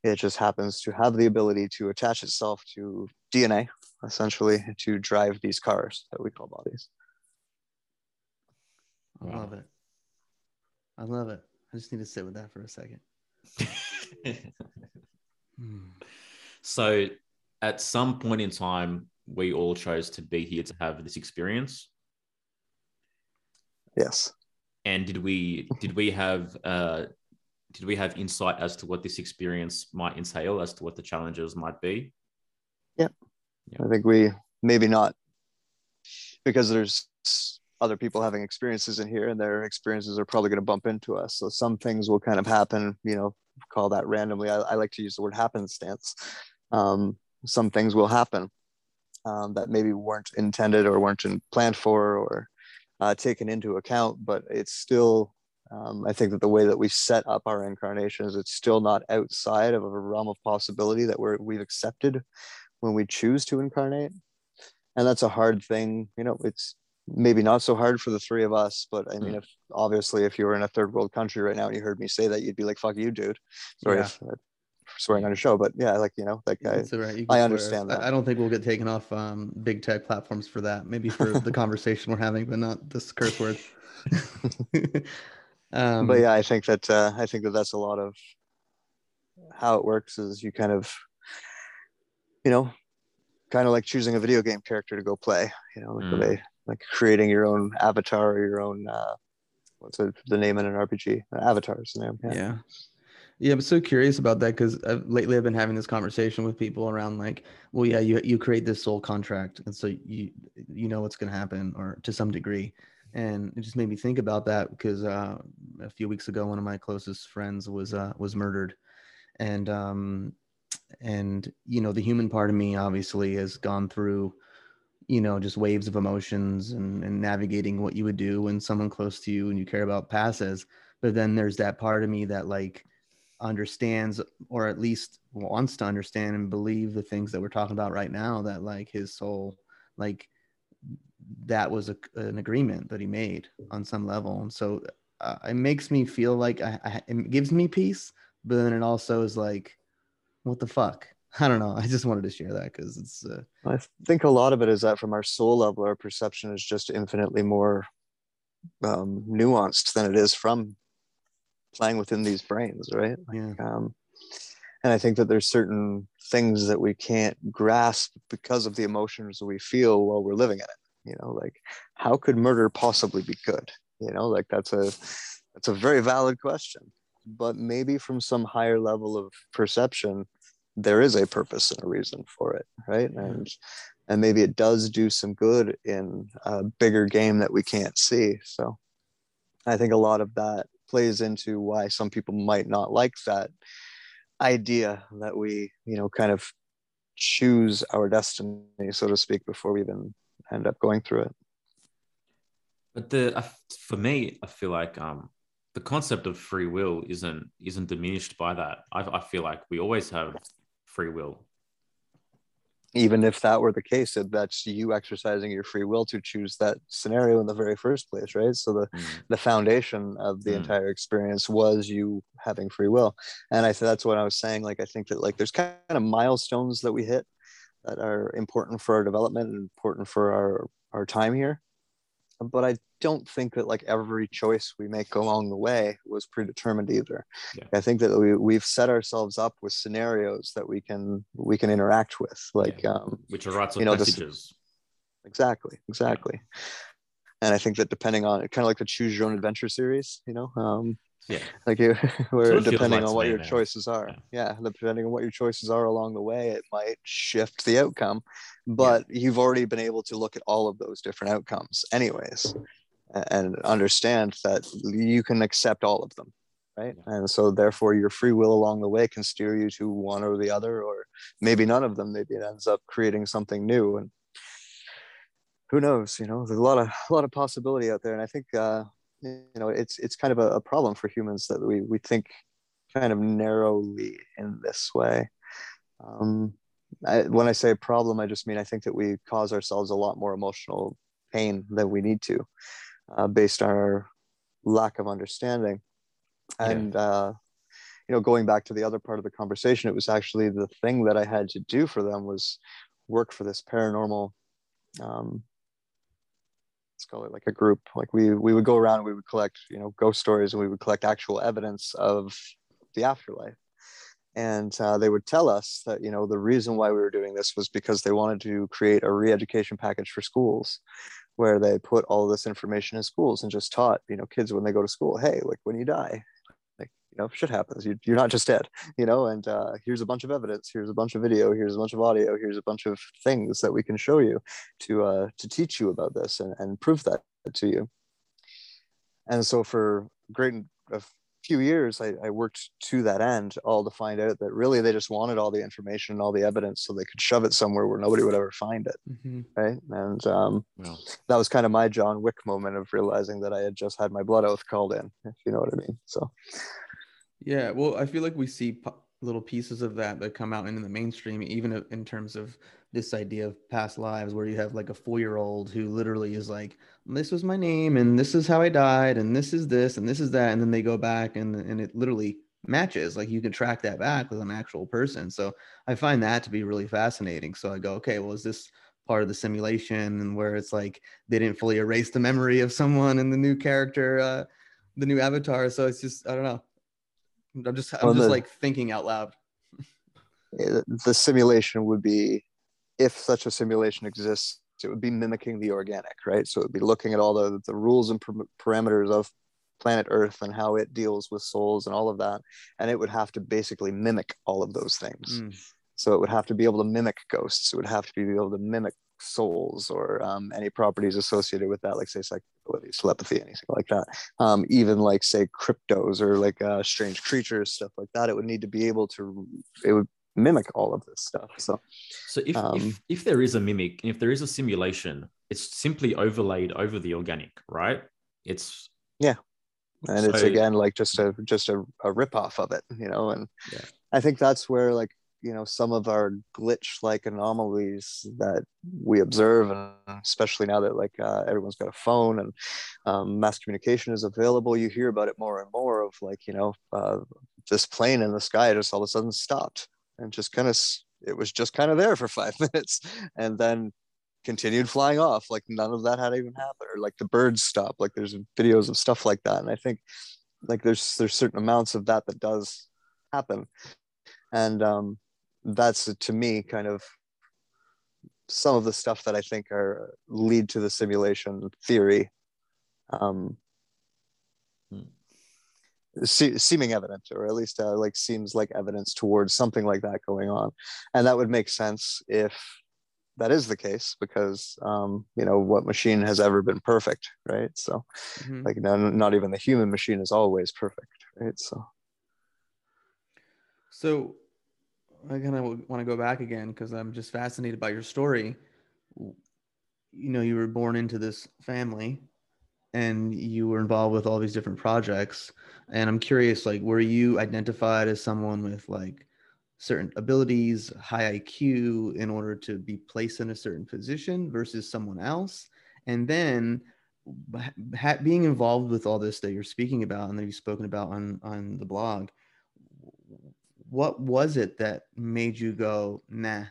It just happens to have the ability to attach itself to DNA, essentially, to drive these cars that we call bodies. I love it. I love it. I just need to sit with that for a second. [laughs] hmm. So, at some point in time, we all chose to be here to have this experience. Yes and did we did we have uh, did we have insight as to what this experience might entail, as to what the challenges might be? Yeah, yeah. I think we maybe not because there's other people having experiences in here, and their experiences are probably going to bump into us. So some things will kind of happen. You know, call that randomly. I, I like to use the word happenstance. Um, some things will happen um, that maybe weren't intended or weren't planned for, or uh, taken into account, but it's still, um, I think that the way that we set up our incarnations, it's still not outside of a realm of possibility that we're, we've accepted when we choose to incarnate. And that's a hard thing. You know, it's maybe not so hard for the three of us, but I mean, mm. if obviously if you were in a third world country right now and you heard me say that, you'd be like, fuck you, dude. Sorry yeah. if, swearing on a show, but yeah, like you know, that guy. Right. I understand that. I don't think we'll get taken off um, big tech platforms for that. Maybe for [laughs] the conversation we're having, but not this curse word. [laughs] um, but yeah, I think that uh, I think that that's a lot of how it works. Is you kind of, you know, kind of like choosing a video game character to go play. You know, like mm. they like creating your own avatar or your own. Uh, what's the name in an RPG? Avatar is the name. yeah. yeah yeah, I'm so curious about that because lately I've been having this conversation with people around like, well, yeah, you you create this soul contract, and so you you know what's going to happen, or to some degree, and it just made me think about that because uh, a few weeks ago, one of my closest friends was uh, was murdered, and um, and you know the human part of me obviously has gone through you know just waves of emotions and, and navigating what you would do when someone close to you and you care about passes. But then there's that part of me that like understands or at least wants to understand and believe the things that we're talking about right now that like his soul like that was a, an agreement that he made on some level. And so uh, it makes me feel like I, I, it gives me peace but then it also is like what the fuck? [laughs] I don't know. I just wanted to share that because it's uh, i think a lot of it is that from our soul level our perception is just infinitely more um, nuanced than it is from playing within these brains, right? Yeah. Um, and I think that there's certain things that we can't grasp because of the emotions we feel while we're living in it. You know, like how could murder possibly be good? You know, like that's a that's a very valid question. But maybe from some higher level of perception, there is a purpose and a reason for it, right? And and maybe it does do some good in a bigger game that we can't see. So I think a lot of that plays into why some people might not like that idea that we you know kind of choose our destiny so to speak before we even end up going through it. But the for me i feel like um the concept of free will isn't isn't diminished by that. I, I feel like we always have free will even if that were the case that's you exercising your free will to choose that scenario in the very first place right so the mm. the foundation of the mm. entire experience was you having free will and i said that's what i was saying like i think that like there's kind of milestones that we hit that are important for our development and important for our our time here but I don't think that like every choice we make along the way was predetermined either. Yeah. I think that we we've set ourselves up with scenarios that we can we can interact with, like yeah. um, which are lots of you know, messages. exactly, exactly. Yeah. And I think that depending on kind of like the choose your own adventure series, you know, um, yeah, [laughs] like you, [laughs] where depending on what your choices are, yeah. yeah, depending on what your choices are along the way, it might shift the outcome but yeah. you've already been able to look at all of those different outcomes anyways and understand that you can accept all of them right? And so therefore your free will along the way can steer you to one or the other or maybe none of them. Maybe it ends up creating something new and who knows you know? There's a lot of a lot of possibility out there and i think uh you know it's it's kind of a, a problem for humans that we we think kind of narrowly in this way um I, when i say problem i just mean i think that we cause ourselves a lot more emotional pain than we need to uh, based on our lack of understanding and yeah. uh you know going back to the other part of the conversation it was actually the thing that i had to do for them was work for this paranormal um let's call it like a group. Like we we would go around and we would collect you know ghost stories and we would collect actual evidence of the afterlife. And uh, they would tell us that you know the reason why we were doing this was because they wanted to create a re-education package for schools where they put all this information in schools and just taught you know kids when they go to school hey like when you die you know shit happens. You, you're not just dead you know and uh, here's a bunch of evidence here's a bunch of video here's a bunch of audio here's a bunch of things that we can show you to uh, to teach you about this and, and prove that to you. And so for a great a few years I, I worked to that end all to find out that really they just wanted all the information and all the evidence so they could shove it somewhere where nobody would ever find it mm-hmm. right? And um, that was kind of my john wick moment of realizing that i had just had my blood oath called in if you know what i mean so yeah well i feel like we see little pieces of that that come out into the mainstream even in terms of this idea of past lives where you have like a four year old who literally is like, this was my name and this is how I died and this is this and this is that. And then they go back and, and it literally matches. Like you can track that back with an actual person. So I find that to be really fascinating. So I go, okay, well, is this part of the simulation and where it's like they didn't fully erase the memory of someone in the new character, uh, the new avatar. So it's just, I don't know. I'm just, I'm well, just the, like thinking out loud. the simulation would be if such a simulation exists, it would be mimicking the organic, right? So it would be looking at all the, the rules and parameters of planet Earth and how it deals with souls and all of that. And it would have to basically mimic all of those things. Mm. So it would have to be able to mimic ghosts. It would have to be able to mimic souls or um, any properties associated with that, like say psychic telepathy, anything like that. Um, even like say cryptos or like uh, strange creatures, stuff like that. It would need to be able to. It would mimic all of this stuff. So, so if, um, if if there is a mimic, if there is a simulation, it's simply overlaid over the organic, right? It's yeah, and so, it's again like just a just a, a rip off of it, you know. And yeah. I think that's where like you know some of our glitch like anomalies that we observe and especially now that like uh, everyone's got a phone and um, mass communication is available you hear about it more and more of like you know uh, this plane in the sky just all of a sudden stopped and just kind of it was just kind of there for [laughs] five minutes and then continued flying off like none of that had even happened or like the birds stopped like there's videos of stuff like that and i think like there's there's certain amounts of that that does happen. And um that's to me kind of some of the stuff that i think are lead to the simulation theory um se- seeming evident or at least uh, like seems like evidence towards something like that going on. And that would make sense if that is the case because um, you know what machine has ever been perfect right? So mm-hmm. like no, not even the human machine is always perfect right? So. So i kind of want to go back again because i'm just fascinated by your story. You know you were born into this family and you were involved with all these different projects. And i'm curious like were you identified as someone with like certain abilities high iq in order to be placed in a certain position versus someone else? And then ha- being involved with all this that you're speaking about and that you've spoken about on on the blog what was it that made you go nah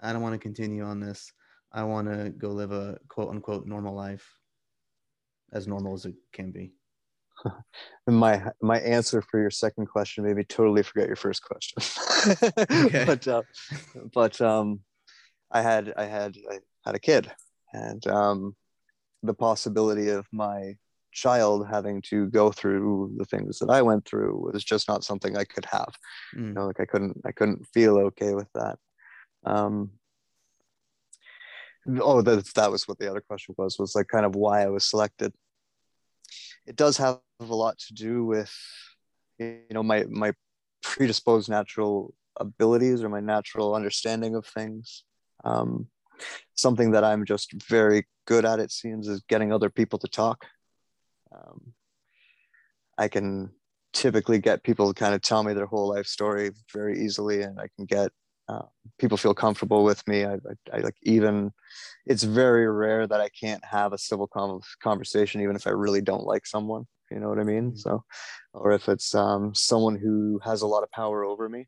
i don't want to continue on this i want to go live a quote unquote normal life as normal as it can be. [laughs] my my answer for your second question maybe totally forget your first question. [laughs] but uh, but um, I had I had I had a kid, and um, the possibility of my child having to go through the things that I went through was just not something I could have. Mm. You know, like I couldn't I couldn't feel okay with that. Um, oh that, that was what the other question was was like kind of why i was selected it does have a lot to do with you know my my predisposed natural abilities or my natural understanding of things. Um, something that I'm just very good at, it seems, is getting other people to talk. Um, I can typically get people to kind of tell me their whole life story very easily, and I can get uh, people feel comfortable with me. I, I, I, like even it's very rare that I can't have a civil conversation, even if I really don't like someone. You know what I mean? Mm-hmm. So, or if it's um, someone who has a lot of power over me,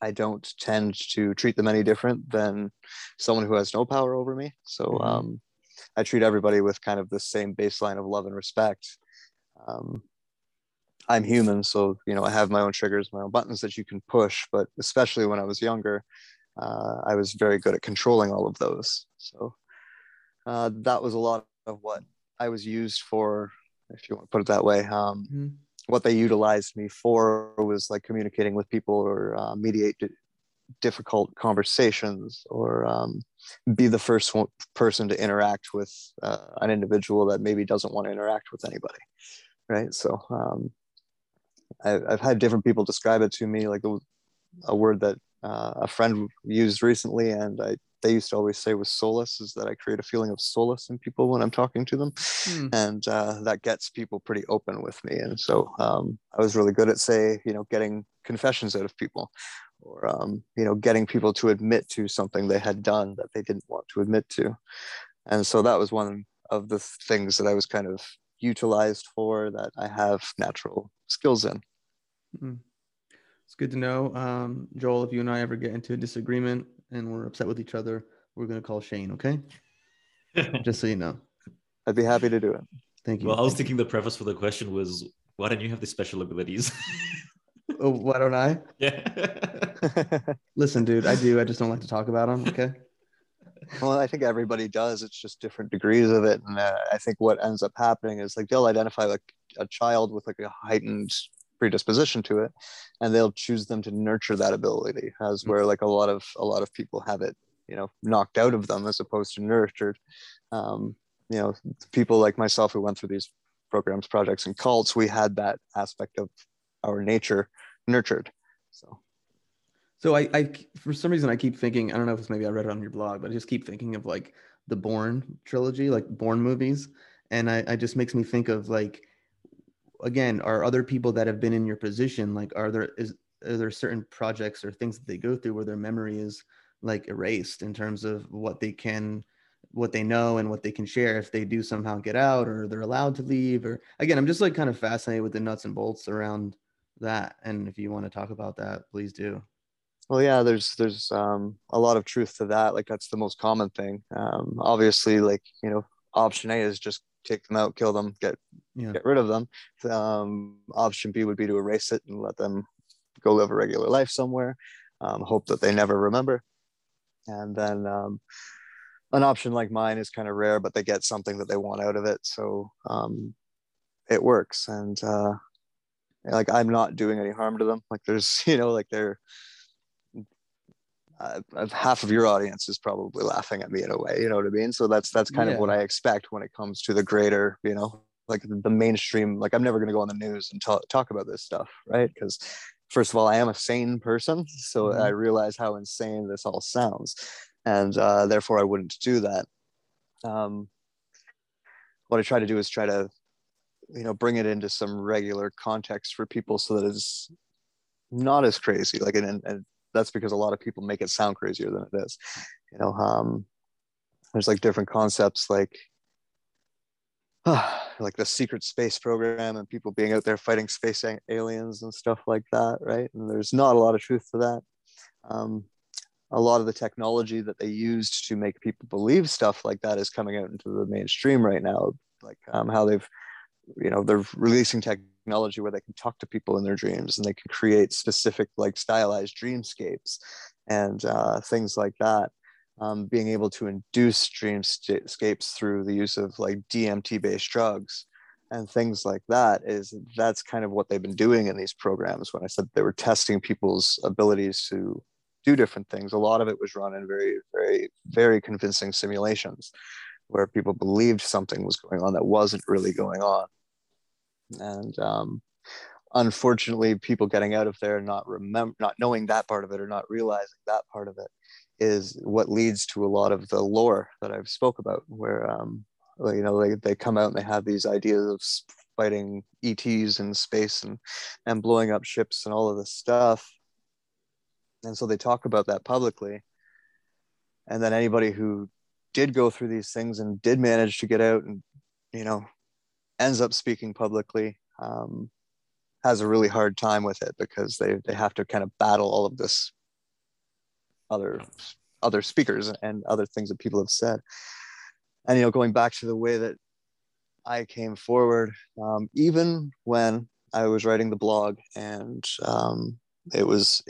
I don't tend to treat them any different than someone who has no power over me. So mm-hmm. um, I treat everybody with kind of the same baseline of love and respect. Um, I'm human, so you know I have my own triggers, my own buttons that you can push. But especially when I was younger, uh, I was very good at controlling all of those. So uh, that was a lot of what I was used for, if you want to put it that way. Um, mm-hmm what they utilized me for was like communicating with people or uh, mediate difficult conversations or um, be the first one, person to interact with uh, an individual that maybe doesn't want to interact with anybody right so um, I, have had different people describe it to me like a word that uh, a friend used recently and i they used to always say was solace is that I create a feeling of solace in people when I'm talking to them. Mm. And uh, that gets people pretty open with me. And so um, I was really good at, say, you know, getting confessions out of people or, um, you know, getting people to admit to something they had done that they didn't want to admit to. And so that was one of the things that I was kind of utilized for that I have natural skills in. Mm. It's good to know. Um, Joel, if you and I ever get into a disagreement, and we're upset with each other, we're gonna call Shane. Okay. [laughs] Just so you know. I'd be happy to do it. Thank you. Well, I was thinking the preface for the question was, why don't you have the special abilities? [laughs] oh, why don't I? [laughs] Yeah. [laughs] Listen, dude, I do. I just don't like to talk about them. Okay. Well, I think everybody does. It's just different degrees of it, and uh, I think what ends up happening is like they'll identify like a child with like a heightened predisposition to it and they'll choose them to nurture that ability as mm. where like a lot of a lot of people have it you know knocked out of them as opposed to nurtured um, you know people like myself who went through these programs projects and cults we had that aspect of our nature nurtured. So. So I, I for some reason i keep thinking i don't know if it's maybe i read it on your blog but i just keep thinking of like the Bourne trilogy like Bourne movies. And i, I just makes me think of like again are other people that have been in your position like are there is are there certain projects or things that they go through where their memory is like erased in terms of what they can what they know and what they can share if they do somehow get out or they're allowed to leave or again i'm just like kind of fascinated with the nuts and bolts around that and if you want to talk about that please do well yeah there's there's um, a lot of truth to that like that's the most common thing um, obviously like you know option a is just take them out, kill them, get yeah. get rid of them. Um, option B would be to erase it and let them go live a regular life somewhere. Um, hope that they never remember. And then um, an option like mine is kind of rare, but they get something that they want out of it, so um, it works. And uh, like I'm not doing any harm to them. Like there's [laughs] you know like they're uh, half of your audience is probably laughing at me in a way you know what i mean so that's that's kind yeah. of what i expect when it comes to the greater you know like the mainstream like i'm never going to go on the news and talk, talk about this stuff right because first of all i am a sane person so mm-hmm. i realize how insane this all sounds and uh, therefore i wouldn't do that um, what i try to do is try to you know bring it into some regular context for people so that it's not as crazy like and, and that's because a lot of people make it sound crazier than it is you know um there's like different concepts like uh, [sighs] like the secret space program and people being out there fighting space aliens and stuff like that right? And there's not a lot of truth to that. Um, a lot of the technology that they used to make people believe stuff like that is coming out into the mainstream right now like um, how they've you know they're releasing technology where they can talk to people in their dreams and they can create specific like stylized dreamscapes and uh, things like that. Um, being able to induce dreamscapes through the use of like dmt based drugs and things like that is that's kind of what they've been doing in these programs. When i said they were testing people's abilities to do different things a lot of it was run in very very very convincing simulations where people believed something was going on that wasn't really going on. And um, unfortunately people getting out of there not remember not knowing that part of it or not realizing that part of it is what leads to a lot of the lore that I've spoke about where um you know they, they come out and they have these ideas of fighting ETs in space and and blowing up ships and all of this stuff. And so they talk about that publicly. And then anybody who did go through these things and did manage to get out and you know ends up speaking publicly um, has a really hard time with it because they they have to kind of battle all of this other other speakers and other things that people have said. And you know going back to the way that i came forward um, even when i was writing the blog and um, it was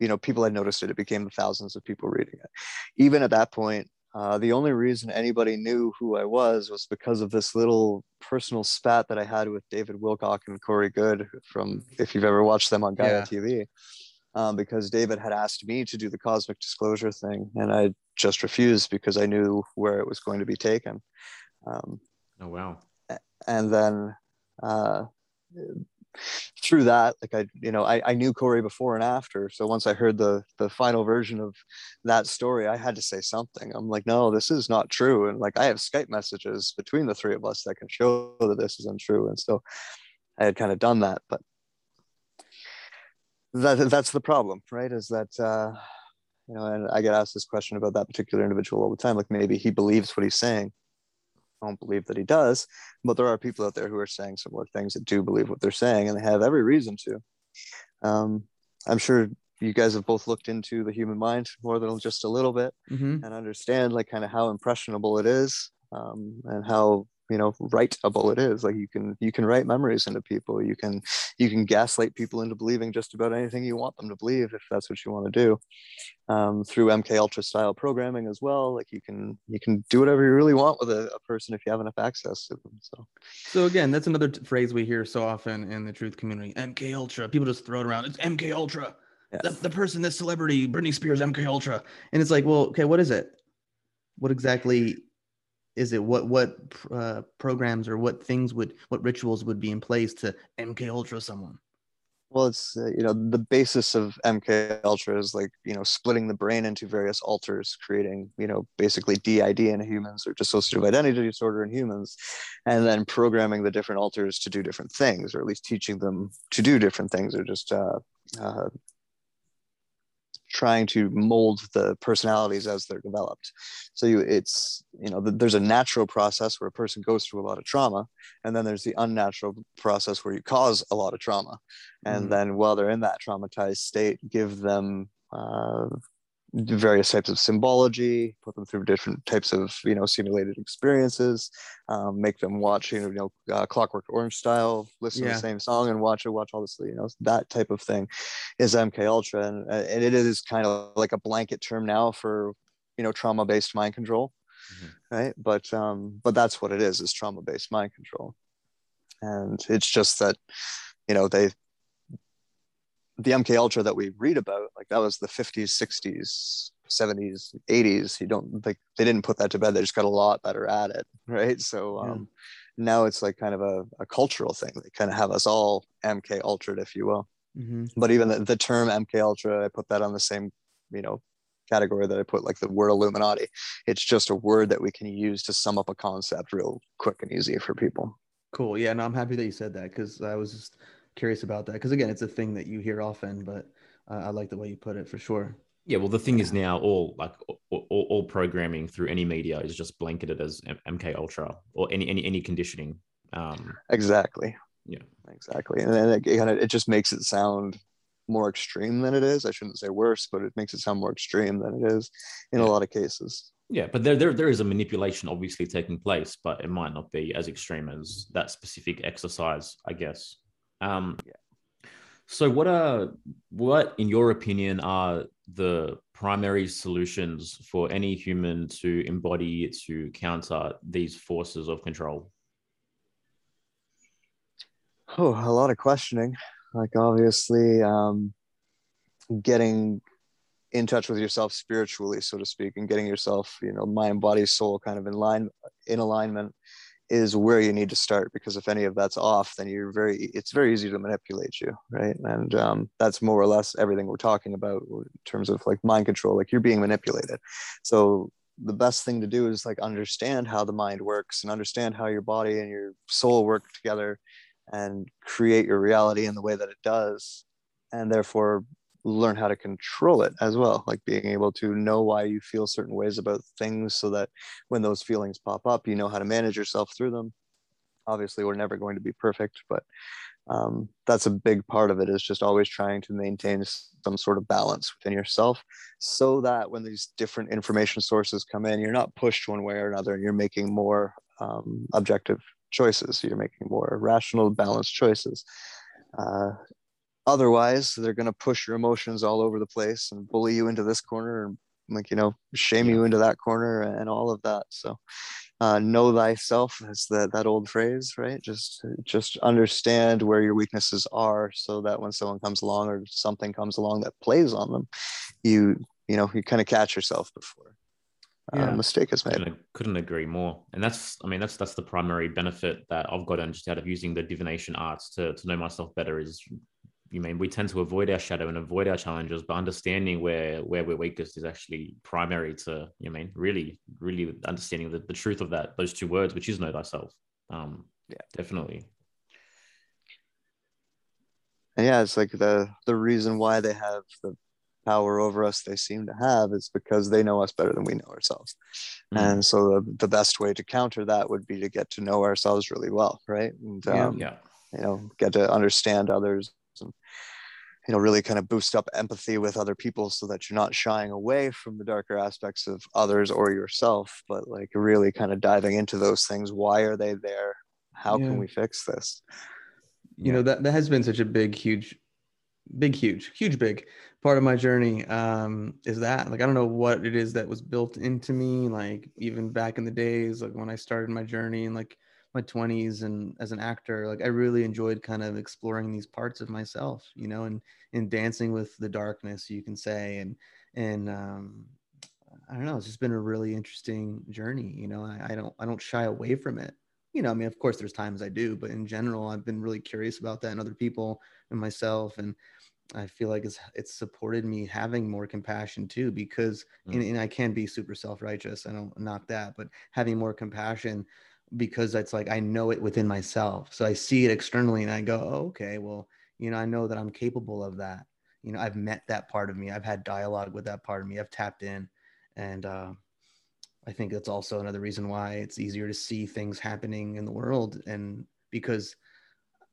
you know people had noticed it it became thousands of people reading it. Even at that point uh, the only reason anybody knew who I was was because of this little personal spat that I had with David Wilcock and Corey Goode from, if you've ever watched them on Gaia yeah. TV, um, because David had asked me to do the cosmic disclosure thing, and I just refused because I knew where it was going to be taken. Um, oh wow! And then uh, through that, like I, you know, I, I knew Corey before and after. So once I heard the the final version of that story, I had to say something. I'm like, no, this is not true. And like I have Skype messages between the three of us that can show that this is untrue. And so I had kind of done that, but that that's the problem, right? Is that uh, you know, and I get asked this question about that particular individual all the time. Like maybe he believes what he's saying, I don't believe that he does, but there are people out there who are saying similar things that do believe what they're saying, and they have every reason to. Um, I'm sure you guys have both looked into the human mind more than just a little bit mm-hmm. and understand like kind of how impressionable it is um, and how you know writeable it is like you can you can write memories into people you can you can gaslight people into believing just about anything you want them to believe if that's what you want to do um, through mk ultra style programming as well like you can you can do whatever you really want with a, a, person if you have enough access to them so so again that's another t- phrase we hear so often in the truth community mk ultra people just throw it around it's mk ultra yeah. the, the person this celebrity britney spears mk ultra and it's like well okay what is it what exactly is it what what uh, programs or what things would what rituals would be in place to mk ultra someone? Well it's uh, you know the basis of mk ultra is like you know splitting the brain into various alters creating you know basically did in humans or dissociative identity disorder in humans and then programming the different alters to do different things or at least teaching them to do different things or just uh, uh, trying to mold the personalities as they're developed. So you it's you know there's a natural process where a person goes through a lot of trauma and then there's the unnatural process where you cause a lot of trauma. And mm then while they're in that traumatized state give them uh, various types of symbology, put them through different types of you know simulated experiences, um, make them watch you know, you know uh, Clockwork Orange style, listen yeah. to the same song and watch it, watch all this you know that type of thing is MK Ultra, and, uh, and it is kind of like a blanket term now for you know trauma based mind control, mm-hmm. right? But um, but that's what it is is trauma based mind control, and it's just that you know they the MK Ultra that we read about, like that was the 50s, 60s, 70s, 80s. You don't like they didn't put that to bed. They just got a lot better at it, [laughs] right? So um, yeah. now it's like kind of a, a, cultural thing. They kind of have us all MK Ultra, if you will. Mm-hmm. But even the, the term MK Ultra, I put that on the same, you know, category that I put like the word Illuminati. It's just a word that we can use to sum up a concept real quick and easy for people. Cool. Yeah, no, I'm happy that you said that because I was just curious about that because again, it's a thing that you hear often, but uh, I like the way you put it for sure. Yeah, well, the thing is now all like all, all, programming through any media is just blanketed as MK Ultra or any any any conditioning. Um, exactly. Yeah. Exactly, and then it kind of it just makes it sound more extreme than it is. I shouldn't say worse, but it makes it sound more extreme than it is in yeah. a lot of cases. Yeah, but there, there there is a manipulation obviously taking place, but it might not be as extreme as that specific exercise, I guess. Um, yeah. So, what are what, in your opinion, are the primary solutions for any human to embody to counter these forces of control? Oh, a lot of questioning. Like obviously, um, getting in touch with yourself spiritually, so to speak, and getting yourself, you know, mind, body, soul, kind of in line, in alignment is where you need to start because if any of that's off then you're very it's very easy to manipulate you right? And um, that's more or less everything we're talking about in terms of like mind control like you're being manipulated. So the best thing to do is like understand how the mind works and understand how your body and your soul work together and create your reality in the way that it does. And therefore learn how to control it as well like being able to know why you feel certain ways about things so that when those feelings pop up you know how to manage yourself through them. Obviously we're never going to be perfect but um, that's a big part of it is just always trying to maintain some sort of balance within yourself so that when these different information sources come in you're not pushed one way or another and you're making more um, objective choices. You're making more rational balanced choices. Uh, otherwise they're going to push your emotions all over the place and bully you into this corner and like you know shame you into that corner and all of that. So uh, know thyself is that that old phrase right? Just just understand where your weaknesses are so that when someone comes along or something comes along that plays on them you you know you kind of catch yourself before uh, yeah. mistake is made. Couldn't, couldn't agree more. And that's i mean that's that's the primary benefit that i've gotten just out of using the divination arts to, to know myself better is you mean we tend to avoid our shadow and avoid our challenges but understanding where where we're weakest is actually primary to you mean really really understanding the, the truth of that those two words which is know thyself. Um yeah. definitely. And yeah it's like the the reason why they have the power over us they seem to have is because they know us better than we know ourselves. Mm. and so the, the best way to counter that would be to get to know ourselves really well right? And um, yeah. you know get to understand others and you know really kind of boost up empathy with other people so that you're not shying away from the darker aspects of others or yourself but like really kind of diving into those things why are they there how yeah. can we fix this you yeah. know that that has been such a big huge big huge huge big part of my journey um is that like i don't know what it is that was built into me like even back in the days like when i started my journey and like my 20s and as an actor like i really enjoyed kind of exploring these parts of myself you know and and dancing with the darkness you can say and and um i don't know it's just been a really interesting journey you know I, I don't i don't shy away from it you know i mean of course there's times i do but in general i've been really curious about that and other people and myself and I feel like it's it's supported me having more compassion too because mm. and, and, I can be super self-righteous. I don't knock that, but having more compassion because it's like I know it within myself. So I see it externally and I go, oh, okay, well, you know, I know that I'm capable of that. You know, I've met that part of me. I've had dialogue with that part of me. I've tapped in. And uh, I think that's also another reason why it's easier to see things happening in the world. And because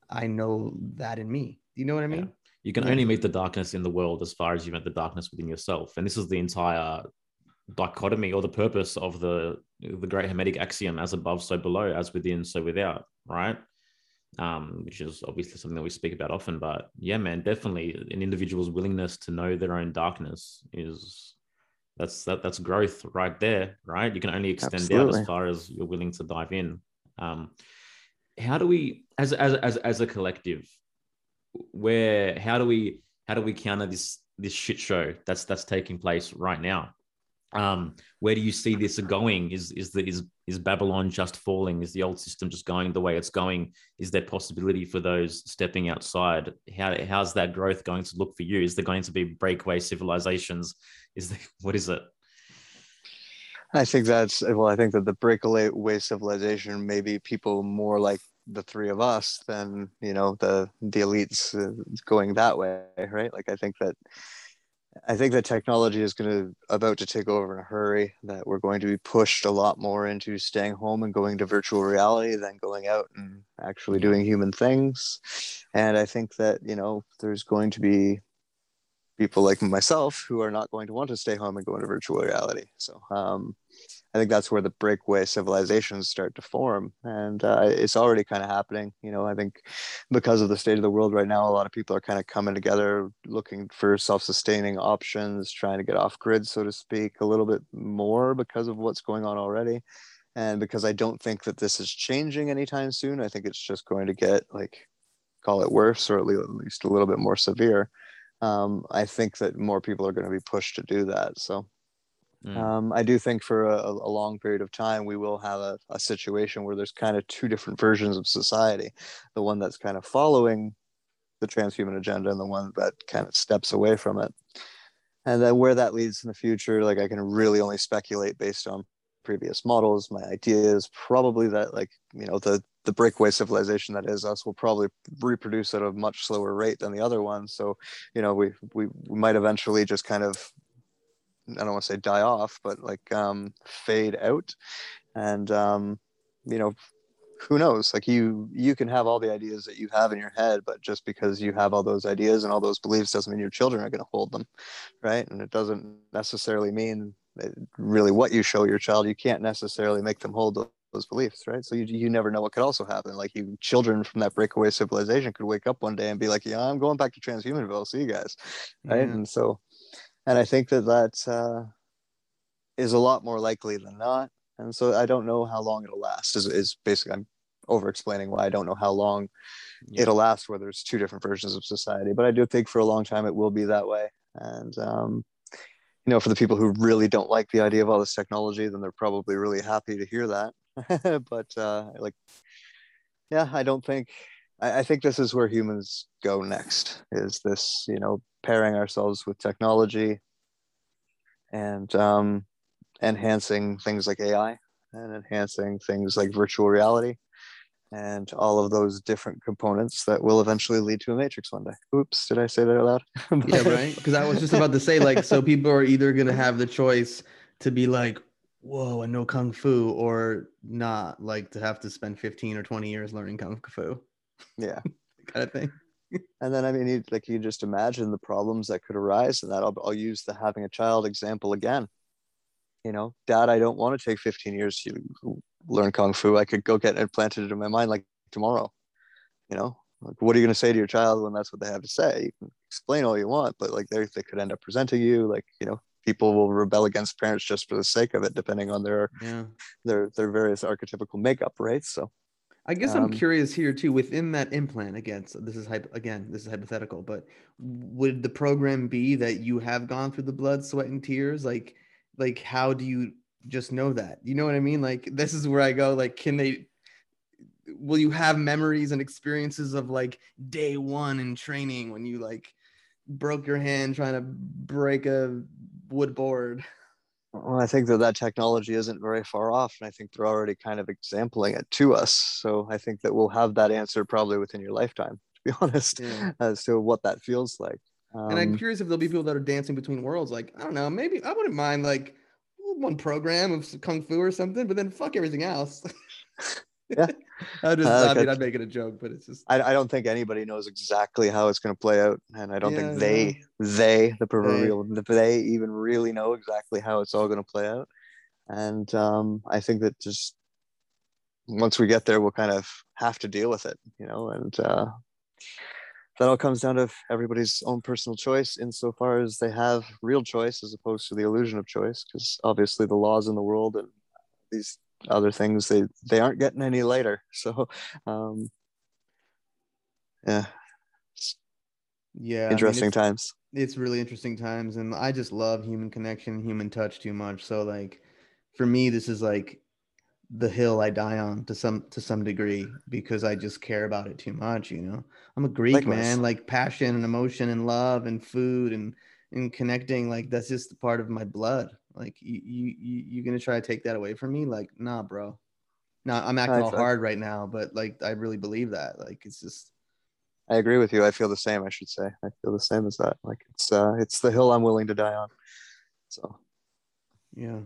I know that in me. Do you know what I mean? Yeah. You can only meet the darkness in the world as far as you met the darkness within yourself. And this is the entire dichotomy or the purpose of the the great hermetic axiom as above so below as within so without right? Um, which is obviously something that we speak about often but yeah man definitely an individual's willingness to know their own darkness is that's that that's growth right there right? You can only extend Absolutely. out as far as you're willing to dive in. Um, how do we as as as, as a collective where how do we how do we counter this this shit show that's that's taking place right now um, where do you see this going? Is is the is is Babylon just falling? Is the old system just going the way it's going? Is there possibility for those stepping outside? How how's that growth going to look for you? Is there going to be breakaway civilizations? Is there, [laughs] what is it? I think that's well. I think that the breakaway civilization may be people more like the three of us than you know the the elites uh, going that way, right? Like I think that I think that technology is going to about to take over in a hurry. That we're going to be pushed a lot more into staying home and going to virtual reality than going out and actually doing human things. And I think that you know there's going to be people like myself who are not going to want to stay home and go into virtual reality. So um, I think that's where the breakaway civilizations start to form, and uh, it's already kind of happening. You know, I think because of the state of the world right now, a lot of people are kind of coming together, looking for self-sustaining options, trying to get off grid, so to speak, a little bit more because of what's going on already, and because I don't think that this is changing anytime soon. I think it's just going to get like call it worse, or at least a little bit more severe. Um, I think that more people are going to be pushed to do that. So Mm. Um, I do think for a, a, long period of time, we will have a, a situation where there's kind of two different versions of society the one that's kind of following the transhuman agenda and the one that kind of steps away from it. And then where that leads in the future, like I can really only speculate based on previous models. My idea is probably that, like, you know, the the breakaway civilization that is us will probably reproduce at a much slower rate than the other ones. So, you know, we we, we might eventually just kind of I don't want to say die off, but like um, fade out. And um, you know, who knows? Like you, you can have all the ideas that you have in your head, but just because you have all those ideas and all those beliefs doesn't mean your children are going to hold them, right? And it doesn't necessarily mean really what you show your child. You can't necessarily make them hold those beliefs, right? So you, you never know what could also happen. Like you, children from that breakaway civilization could wake up one day and be like, "Yeah, I'm going back to transhumanville. See you guys," right? Yeah. And so and I think that that uh, is a lot more likely than not. And so I don't know how long it'll last. Is is basically I'm over explaining why I don't know how long yeah. it'll last. Where there's two different versions of society, but I do think for a long time it will be that way. And um, you know, for the people who really don't like the idea of all this technology, then they're probably really happy to hear that. [laughs] but uh, like, yeah, I don't think. I, I think this is where humans go next. Is this you know pairing ourselves with technology and um, enhancing things like AI and enhancing things like virtual reality and all of those different components that will eventually lead to a matrix one day. Oops, did I say that out loud? [laughs] yeah, right. Because I was just about to say, like, so people are either going to have the choice to be like, whoa, I know kung fu, or not, like to have to spend 15 or 20 years learning kung fu. Yeah. [laughs] kind of thing [laughs] and then I mean, you, like you just imagine the problems that could arise, and that I'll, I'll use the having a child example again. You know, Dad, I don't want to take 15 years to learn kung fu. I could go get it planted in my mind like tomorrow. You know, like what are you going to say to your child when that's what they have to say? You can explain all you want, but like they they could end up presenting you like you know people will rebel against parents just for the sake of it, depending on their yeah. their their various archetypical makeup, right? So I guess um, I'm curious here too. Within that implant, again, so this is again, this is hypothetical, but would the program be that you have gone through the blood, sweat, and tears? Like, like how do you just know that? You know what I mean? Like, this is where I go. Like, can they? Will you have memories and experiences of like day one in training when you like broke your hand trying to break a wood board? Well, I think that that technology isn't very far off, and I think they're already kind of exampling it to us. So I think that we'll have that answer probably within your lifetime, [laughs] to be honest, yeah. as to what that feels like. Um, and I'm um, curious if there'll be people that are dancing between worlds. Like I don't know, maybe I wouldn't mind like one program of kung fu or something, but then fuck everything else. [laughs] yeah. [laughs] I just, uh, I mean, I'm making a joke, but it's just. I, I don't think anybody knows exactly how it's going to play out, and I don't yeah, think they, they, the proverbial, they. they even really know exactly how it's all going to play out. And um, I think that just once we get there, we'll kind of have to deal with it, you know, and uh, that all comes down to everybody's own personal choice insofar as they have real choice as opposed to the illusion of choice, because obviously the laws in the world and these other things they they aren't getting any later [laughs] so um yeah. Yeah interesting I mean, it's, times. it's really interesting times and i just love human connection human touch too much. So like for me this is like the hill i die on to some to some degree because i just care about it too much you know? I'm a greek Likewise. man. like passion and emotion and love and food and and connecting like that's just part of my blood like you you you are gonna try to take that away from me? Like, nah, bro. Nah, I'm acting all hard right now, but like I really believe that. Like it's just I agree with you. I feel the same, I should say. I feel the same as that. Like it's uh it's the hill I'm willing to die on. So yeah.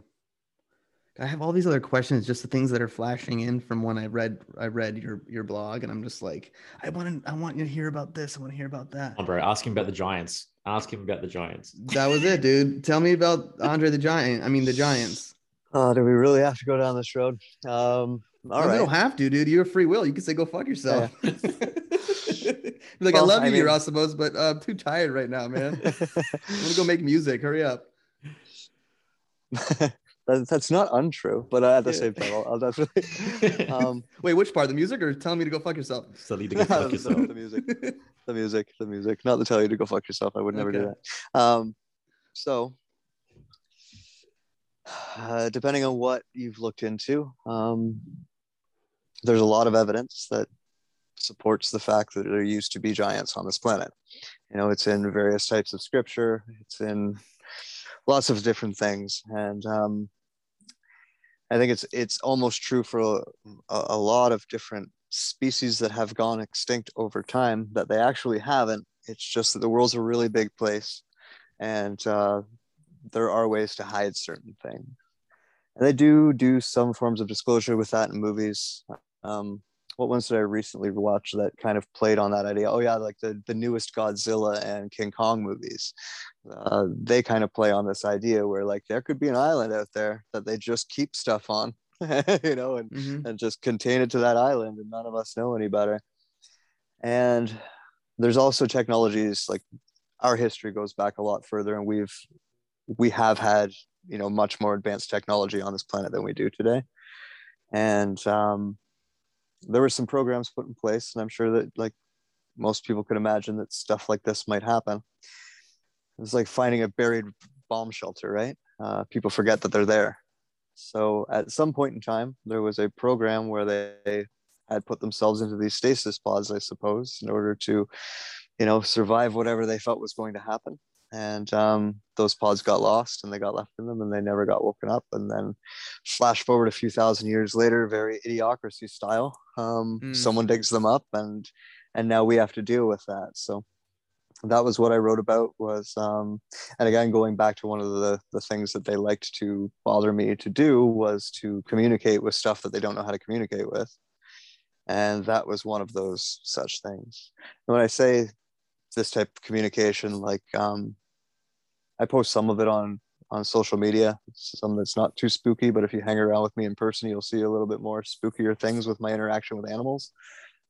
I have all these other questions, just the things that are flashing in from when I read I read your your blog, and I'm just like, I want to I want you to hear about this. I want to hear about that. Oh, bro, asking about the Giants. Ask him about the Giants. That was it, dude. Tell me about Andre the Giant. I mean, the Giants. Oh, do we really have to go down this road? Um, all no, right. You don't have to, dude. You have free will. You can say go fuck yourself. Yeah. [laughs] like, well, I love I you, mean... but uh, I'm too tired right now, man. [laughs] I'm gonna go make music. Hurry up. [laughs] that's not untrue, but uh, at the yeah. same time, I'll, I'll definitely. Um, Wait, which part? The music or telling me to go fuck yourself? Tell you to go fuck yourself. the music, the music, the music. Not to tell you to go fuck yourself. I would never okay. do that. Um, so, Uh, depending on what you've looked into, um, there's a lot of evidence that supports the fact that there used to be giants on this planet. You know, it's in various types of scripture, it's in lots of different things. And um, I think it's it's almost true for a, a lot of different species that have gone extinct over time that they actually haven't. It's just that the world's a really big place and uh, there are ways to hide certain things. And they do do some forms of disclosure with that in movies. Um, what ones did I recently watch that kind of played on that idea? Oh yeah, like the the newest Godzilla and King Kong movies. Uh, they kind of play on this idea where like there could be an island out there that they just keep stuff on, [laughs] you know, and mm-hmm. and just contain it to that island, and none of us know any better. And there's also technologies like our history goes back a lot further, and we've we have had you know much more advanced technology on this planet than we do today, and um, there were some programs put in place, and I'm sure that like most people could imagine that stuff like this might happen. It's like finding a buried bomb shelter, right? Uh, people forget that they're there. So at some point in time, there was a program where they had put themselves into these stasis pods, I suppose, in order to, you know, survive whatever they felt was going to happen. And um, those pods got lost and they got left in them and they never got woken up. And then flash forward a few thousand years later, very idiocracy style, um, mm. someone digs them up and and now we have to deal with that. So that was what I wrote about was um, and again going back to one of the the things that they liked to bother me to do was to communicate with stuff that they don't know how to communicate with. And that was one of those such things. And when I say this type of communication like um, I post some of it on on social media some that's not too spooky but if you hang around with me in person you'll see a little bit more spookier things with my interaction with animals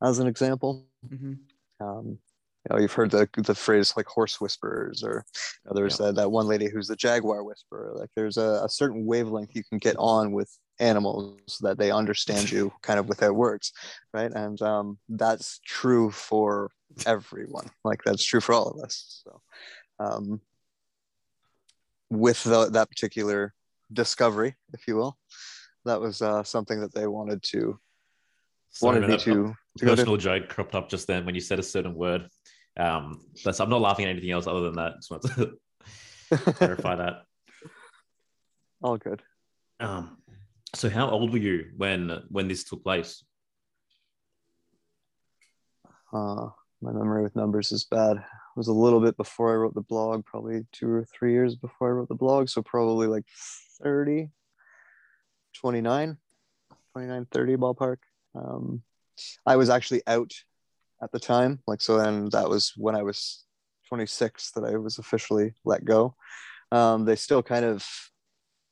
as an example. Mm-hmm. um, you know, you've heard the the phrase like horse whisperers, or you know, there's yeah. that, that one lady who's the jaguar whisperer. Like there's a, a certain wavelength you can get on with animals so that they understand [laughs] you kind of without words, right? And um, that's true for everyone. Like that's true for all of us. So, um, with the, that particular discovery, if you will, that was uh, something that they wanted to Sorry, wanted me to, to personal joke cropped up just then when you said a certain word. Um, but I'm not laughing at anything else other than that. Just want to [laughs] clarify that. [laughs] All good. Um, so how old were you when when this took place? Uh, my memory with numbers is bad. It was a little bit before I wrote the blog, probably two or three years before I wrote the blog. So probably like 30, 29, 29, 30 ballpark. Um, I was actually out at the time. Like, so then that was when I was 26 that I was officially let go. Um, they still kind of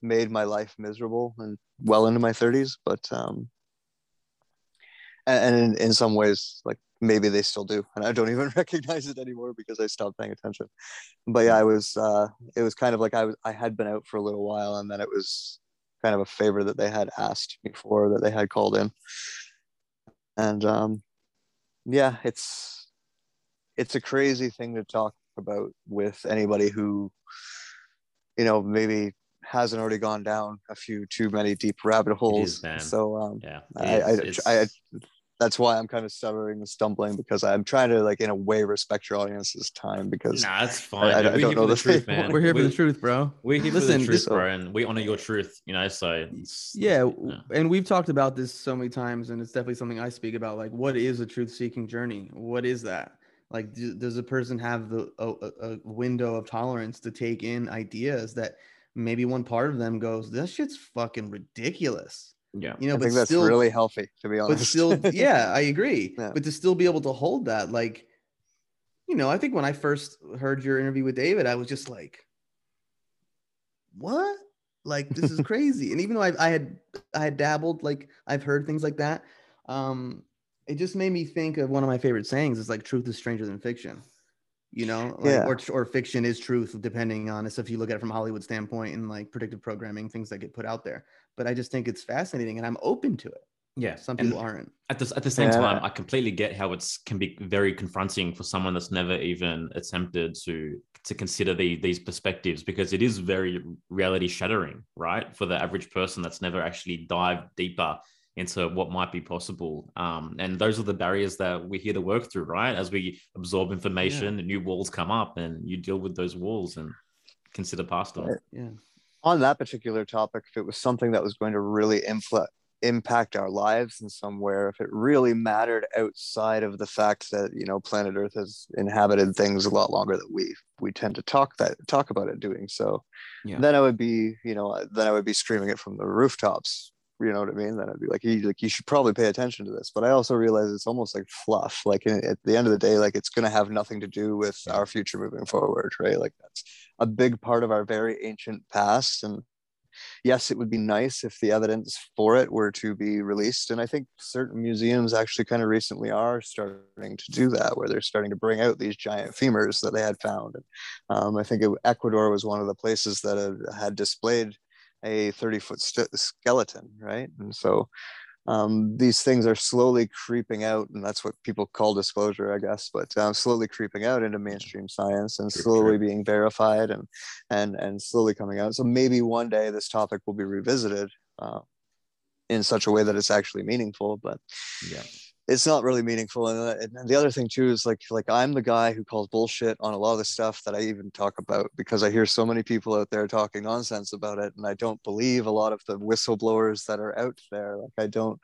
made my life miserable and well into my 30s, but um, and, in, in some ways, like maybe they still do, and I don't even [laughs] recognize it anymore because I stopped paying attention. But yeah, I was. Uh, it was kind of like I was. I had been out for a little while, and then it was kind of a favor that they had asked me for that they had called in, and um, yeah, it's it's a crazy thing to talk about with anybody who, you know, maybe hasn't already gone down a few too many deep rabbit holes. Is, so um, yeah, I, I, I, that's why I'm kind of stuttering and stumbling because I'm trying to like in a way respect your audience's time because nah, that's fine. I, I, I don't know the truth, man. We're here we, for the truth, bro. We're here Listen, for the truth, bro, and we honor your truth. You know, so yeah, and we've talked about this so many times, and it's definitely something I speak about. Like, what is a truth-seeking journey? What is that? Like, do, does a person have the a, a window of tolerance to take in ideas that maybe one part of them goes, "This shit's fucking ridiculous." Yeah. You know, I but think that's still, really healthy to be honest. But still, [laughs] yeah, I agree. Yeah. But to still be able to hold that, like, you know, I think when I first heard your interview with David, I was just like, what? Like, this is [laughs] crazy. and even though I, I had I had dabbled, like I've heard things like that. Um, it just made me think of one of my favorite sayings is like truth is stranger than fiction you know like, yeah. or, or fiction is truth depending on this if you look at it from hollywood standpoint and like predictive programming things that get put out there but i just think it's fascinating and i'm open to it yeah some people and aren't at the, at the same yeah. time i completely get how it's can be very confronting for someone that's never even attempted to to consider the, these perspectives because it is very reality shattering, right? For the average person that's never actually dived deeper into what might be possible. Um, and those are the barriers that we're here to work through, right? As we absorb information, yeah. new walls come up and you deal with those walls and consider past them. Yeah. On that particular topic, if it was something that was going to really influ- impact our lives in somewhere, if it really mattered outside of the fact that you know planet Earth has inhabited things a lot longer than we we tend to talk that talk about it doing so, yeah. then I would be you know then I would be screaming it from the rooftops you know what I mean? Then I'd be like, you like you should probably pay attention to this. But I also realize it's almost like fluff. Like at the end of the day, like it's gonna have nothing to do with our future moving forward, right? Like that's a big part of our very ancient past. And yes, it would be nice if the evidence for it were to be released. And I think certain museums actually kind of recently are starting to do that, where they're starting to bring out these giant femurs that they had found. And um, I think it, Ecuador was one of the places that had displayed a 30 foot st- skeleton, right? And so um, these things are slowly creeping out, and that's what people call disclosure, I guess, but um, slowly creeping out into mainstream science and slowly being verified and and and slowly coming out. So maybe one day this topic will be revisited uh, in such a way that it's actually meaningful. But yeah, it's not really meaningful uh, and, and, the other thing too is like like i'm the guy who calls bullshit on a lot of the stuff that i even talk about because i hear so many people out there talking nonsense about it and i don't believe a lot of the whistleblowers that are out there like i don't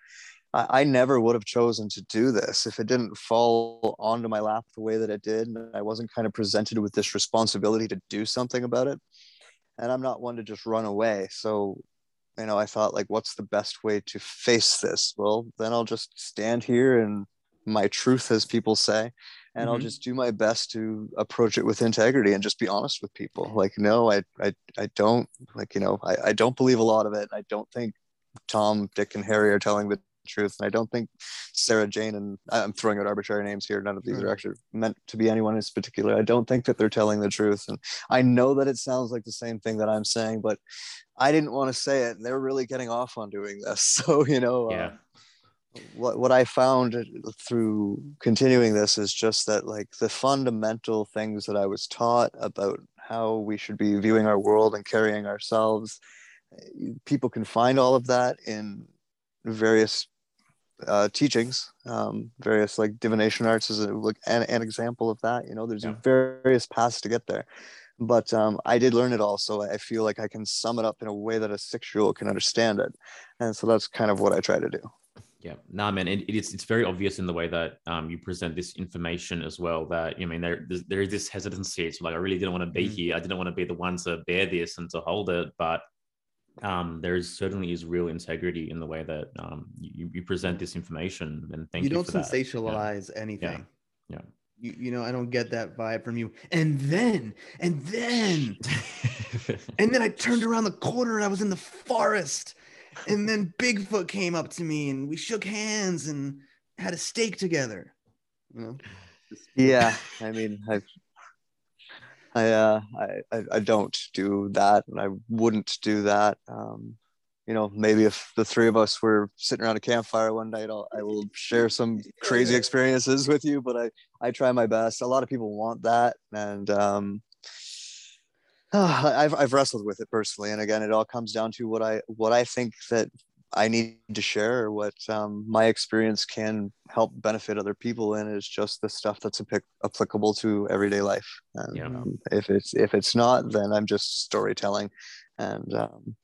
I, I never would have chosen to do this if it didn't fall onto my lap the way that it did and i wasn't kind of presented with this responsibility to do something about it and i'm not one to just run away so you know, I thought like, what's the best way to face this? Well, then I'll just stand here and my truth, as people say, and mm-hmm. I'll just do my best to approach it with integrity and just be honest with people. Like, no, I, I, I don't like, you know, I, I don't believe a lot of it. I don't think Tom, Dick, and Harry are telling the truth. And I don't think Sarah Jane and I'm throwing out arbitrary names here. None of these are actually meant to be anyone in particular. I don't think that they're telling the truth. And I know that it sounds like the same thing that I'm saying, but I didn't want to say it. And they're really getting off on doing this. [laughs] So, you know, yeah. Uh, what, what I found through continuing this is just that like the fundamental things that I was taught about how we should be viewing our world and carrying ourselves people can find all of that in various uh, teachings, um, various like divination arts is a, like an, an example of that. You know, there's yeah. various paths to get there, but um, I did learn it all, so I feel like I can sum it up in a way that a six year old can understand it, and so that's kind of what I try to do. Yeah, no, man, it, it's it's very obvious in the way that um, you present this information as well. That you I mean there there is this hesitancy. It's like I really didn't want to be mm-hmm. here. I didn't want to be the one to bear this and to hold it, but um, there is certainly is real integrity in the way that um, you, you present this information. And thank you. You don't sensationalize yeah. anything. Yeah. yeah. You, you know, I don't get that vibe from you. And then, and then, [laughs] and then I turned around the corner and I was in the forest. And then Bigfoot came up to me and we shook hands and had a steak together. You know? Yeah. I mean, I've I, uh, I, I don't do that, and I wouldn't do that. Um, you know, maybe if the three of us were sitting around a campfire one night, I'll, I will share some crazy experiences with you. But I, I try my best. A lot of people want that, and um, [sighs] I've, I've wrestled with it personally. And again, it all comes down to what I, what I think that I need to share what um, my experience can help benefit other people and is just the stuff that's applicable to everyday life. And yeah. um, if it's if it's not, then I'm just storytelling, and um,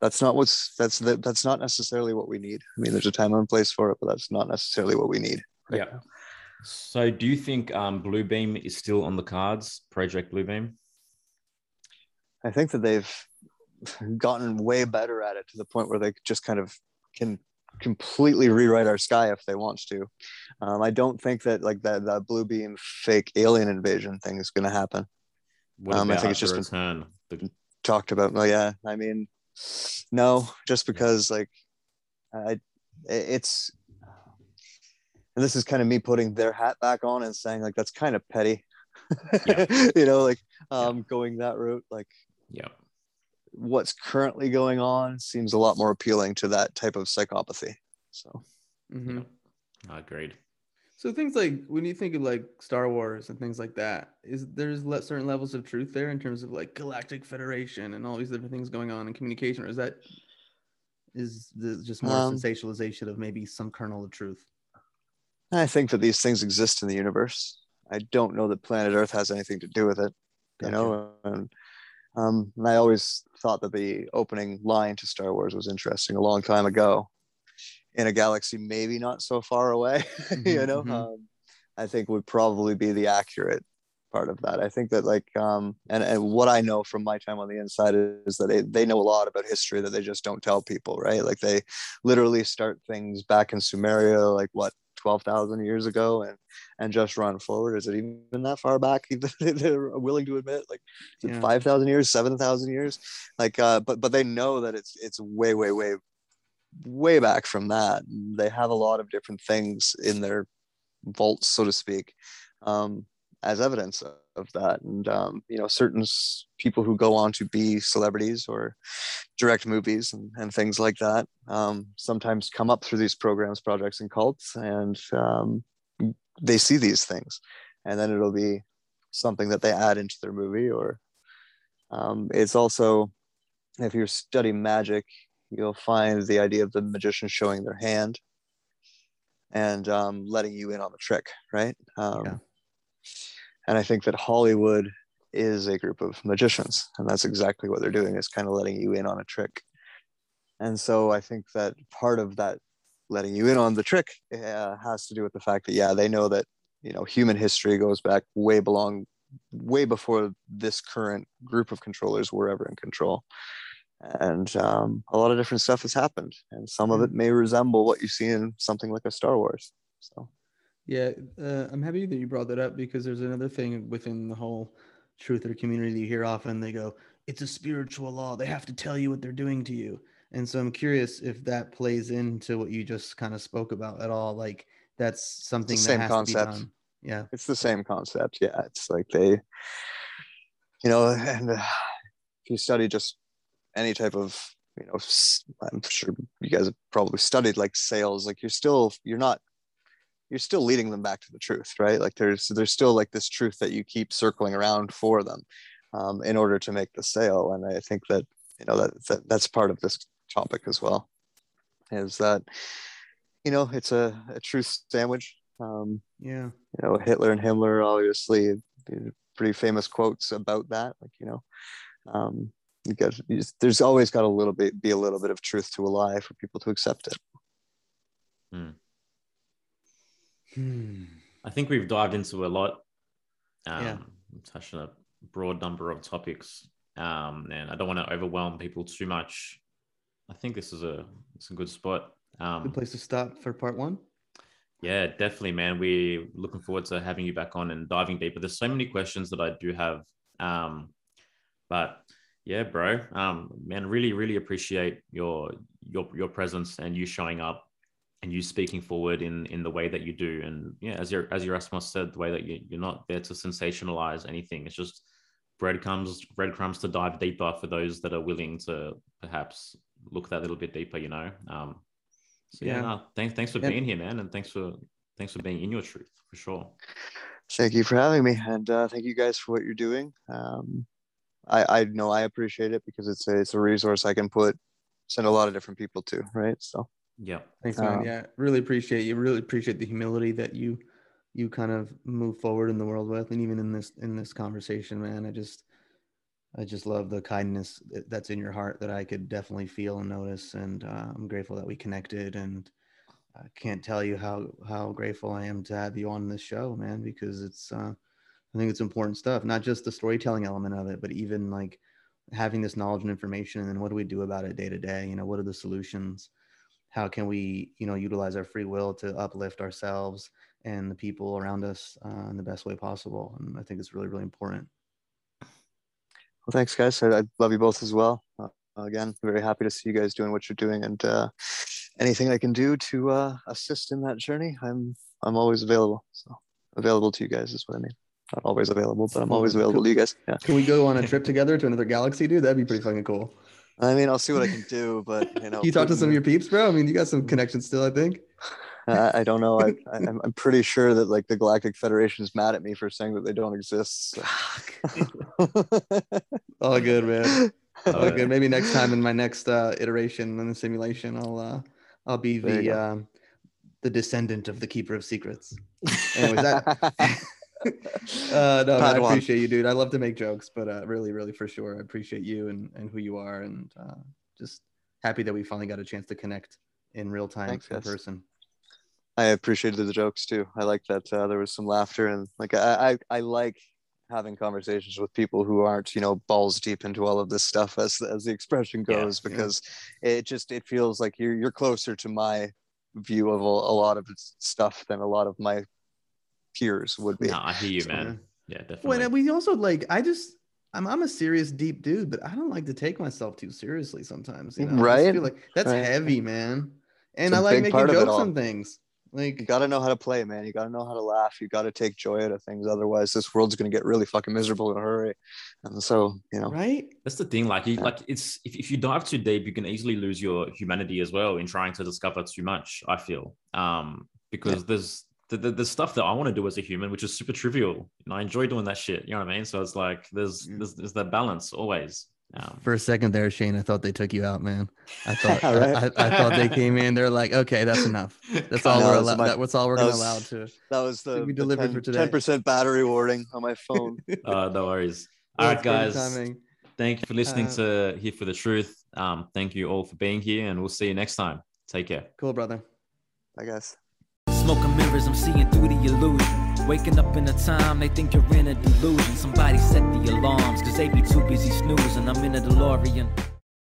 that's not what's that's the, that's not necessarily what we need. I mean, there's a time and place for it, but that's not necessarily what we need. Right yeah. Now. So, do you think um, Bluebeam is still on the cards? Project Bluebeam. I think that they've [laughs] gotten way better at it to the point where they just kind of can completely rewrite our sky if they want to. Um, I don't think that like that that blue beam fake alien invasion thing is going to happen. Um, I think it's just been the... talked about. Well, yeah, I mean, no, just because like I, it's, and this is kind of me putting their hat back on and saying like that's kind of petty. Yeah. [laughs] you know, like um, yeah. going that route, like yeah what's currently going on seems a lot more appealing to that type of psychopathy. So, mm-hmm. agreed. So things like when you think of like Star Wars and things like that, is there's certain levels of truth there in terms of like Galactic Federation and all these different things going on in communication, or is that is this just more um, sensationalization of maybe some kernel of truth? I think that these things exist in the universe. I don't know that planet Earth has anything to do with it. You know, and, um, and I always thought that the opening line to Star Wars was interesting a long time ago in a galaxy maybe not so far away [laughs] mm-hmm, you know? mm-hmm. um, i think would probably be the accurate part of that. I think that like um and, and what i know from my time on the inside is that they, they know a lot about history that they just don't tell people right? Like they literally start things back in sumeria like what 12,000 years ago and and just run forward is it even that far back [laughs] they're willing to admit like yeah. 5,000 years 7,000 years like uh but but they know that it's it's way way way way back from that. They have a lot of different things in their vaults, so to speak, um, as evidence of that. And, um, you know, certain people who go on to be celebrities or direct movies and, and things like that um, sometimes come up through these programs, projects, and cults, and um, they see these things. And then it'll be something that they add into their movie or um, it's also if you study magic you'll find the idea of the magician showing their hand and um, letting you in on the trick, right? Um, yeah. And I think that Hollywood is a group of magicians, and that's exactly what they're doing is kind of letting you in on a trick. And so I think that part of that letting you in on the trick uh, has to do with the fact that yeah, they know that you know human history goes back way belong way before this current group of controllers were ever in control and um, a lot of different stuff has happened and some of it mm. may resemble what you see in something like a star wars so yeah uh, i'm happy that you brought that up because there's another thing within the whole truther community you hear often. They go it's a spiritual law. They have to tell you what they're doing to you. And so i'm curious if that plays into what you just kind of spoke about at all like that's something that has concept. to be done. Yeah. It's the same concept. Yeah it's like they you know and uh, if you study just any type of you know i'm sure you guys have probably studied like sales like you're still you're not you're still leading them back to the truth right like there's there's still like this truth that you keep circling around for them um, in order to make the sale and i think that you know that, that that's part of this topic as well is that you know it's a, a truth sandwich um, yeah you know hitler and himmler obviously pretty famous quotes about that like you know um, because there's always got a little bit be a little bit of truth to a lie for people to accept it. Hmm. Hmm. I think we've dived into a lot. Um, yeah. Touched on a broad number of topics, um, and I don't want to overwhelm people too much. I think this is a it's a good spot. Um, good place to start for part one. Yeah, definitely, man. We're looking forward to having you back on and diving deeper. There's so many questions that I do have, um, but yeah, bro. Um, man, really, really appreciate your your your presence and you showing up and you speaking forward in in the way that you do. And yeah, as your as Erasmus said, the way that you, you're not there to sensationalize anything. It's just breadcrumbs breadcrumbs to dive deeper for those that are willing to perhaps look that little bit deeper. You know. Um, so yeah, yeah no, thanks thanks for yeah. being here, man, and thanks for thanks for being in your truth for sure. Thank you for having me, and uh, thank you guys for what you're doing. Um, I I know I appreciate it because it's a it's a resource I can put send a lot of different people to, right? So yeah, thanks, man. Um, yeah, really appreciate you. Really appreciate the humility that you you kind of move forward in the world with, and even in this in this conversation, man. I just I just love the kindness that's in your heart that I could definitely feel and notice, and uh, I'm grateful that we connected. And I can't tell you how how grateful I am to have you on this show, man, because it's. Uh, I think it's important stuff, not just the storytelling element of it, but even like having this knowledge and information. And then what do we do about it day to day? You know, what are the solutions? How can we, you know, utilize our free will to uplift ourselves and the people around us uh, in the best way possible? And I think it's really, really important. Well, thanks, guys. I, I love you both as well. Uh, again, very happy to see you guys doing what you're doing, and uh, anything I can do to uh, assist in that journey, I'm I'm always available. So available to you guys is what I mean not always available, but I'm always available to you guys. Yeah. Can we go on a trip together to another galaxy, dude? That'd be pretty fucking cool. I mean, I'll see what I can do, but you know. [laughs] you talk to some of your peeps, bro. I mean, you got some connections still, I think. I, I don't know. I, [laughs] I, I'm pretty sure that like the Galactic Federation is mad at me for saying that they don't exist. So. [laughs] All good, man. All good. Maybe next time in my next uh, iteration in the simulation, I'll uh, I'll be the um, the descendant of the Keeper of Secrets. Anyways, that. [laughs] uh, no, I appreciate you, dude. I love to make jokes, but uh, really, really, for sure, I appreciate you and, and who you are, and uh, just happy that we finally got a chance to connect in real time Thanks, in person. I appreciated the jokes too. I like that uh, there was some laughter and like I, I I like having conversations with people who aren't you know balls deep into all of this stuff as as the expression goes yeah, because yeah. it just it feels like you're you're closer to my view of a, a lot of stuff than a lot of my peers would be. No, I hear you, man. Yeah, definitely. Well, we also like I just I'm I'm a serious deep dude, but I don't like to take myself too seriously sometimes. You know? Right? I feel like that's right. heavy, man. And I like making jokes on things. Like you got to know how to play, man. You got to know how to laugh. You got to take joy out of things. Otherwise, this world's gonna get really fucking miserable in a hurry. And so, you know, right? That's the thing. Like, you, like it's if, if you dive too deep, you can easily lose your humanity as well in trying to discover too much. I feel, um, because yeah. there's the, the, the, stuff that I want to do as a human, which is super trivial, and I enjoy doing that shit. You know what I mean? So it's like there's there's, there's that balance always. Um, For a second there, Shane, I thought they took you out, man. I [laughs] thought right? I, I, I, thought they came in. They're like, okay, that's enough. [laughs] That's all we're allowed. My, that's all we're gonna allow to. That was the, we delivered 10, for today. Ten percent battery warning on my phone. [laughs] uh, no worries. All right, guys. Thank you for listening uh, to Here for the Truth. Um, thank you all for being here, and we'll see you next time. Take care. Cool, brother. Bye, guys. Smoking mirrors, I'm seeing through the illusion. Waking up in a time, they think you're in a delusion. Somebody set the alarms, cause they be too busy snoozing. I'm in a DeLorean.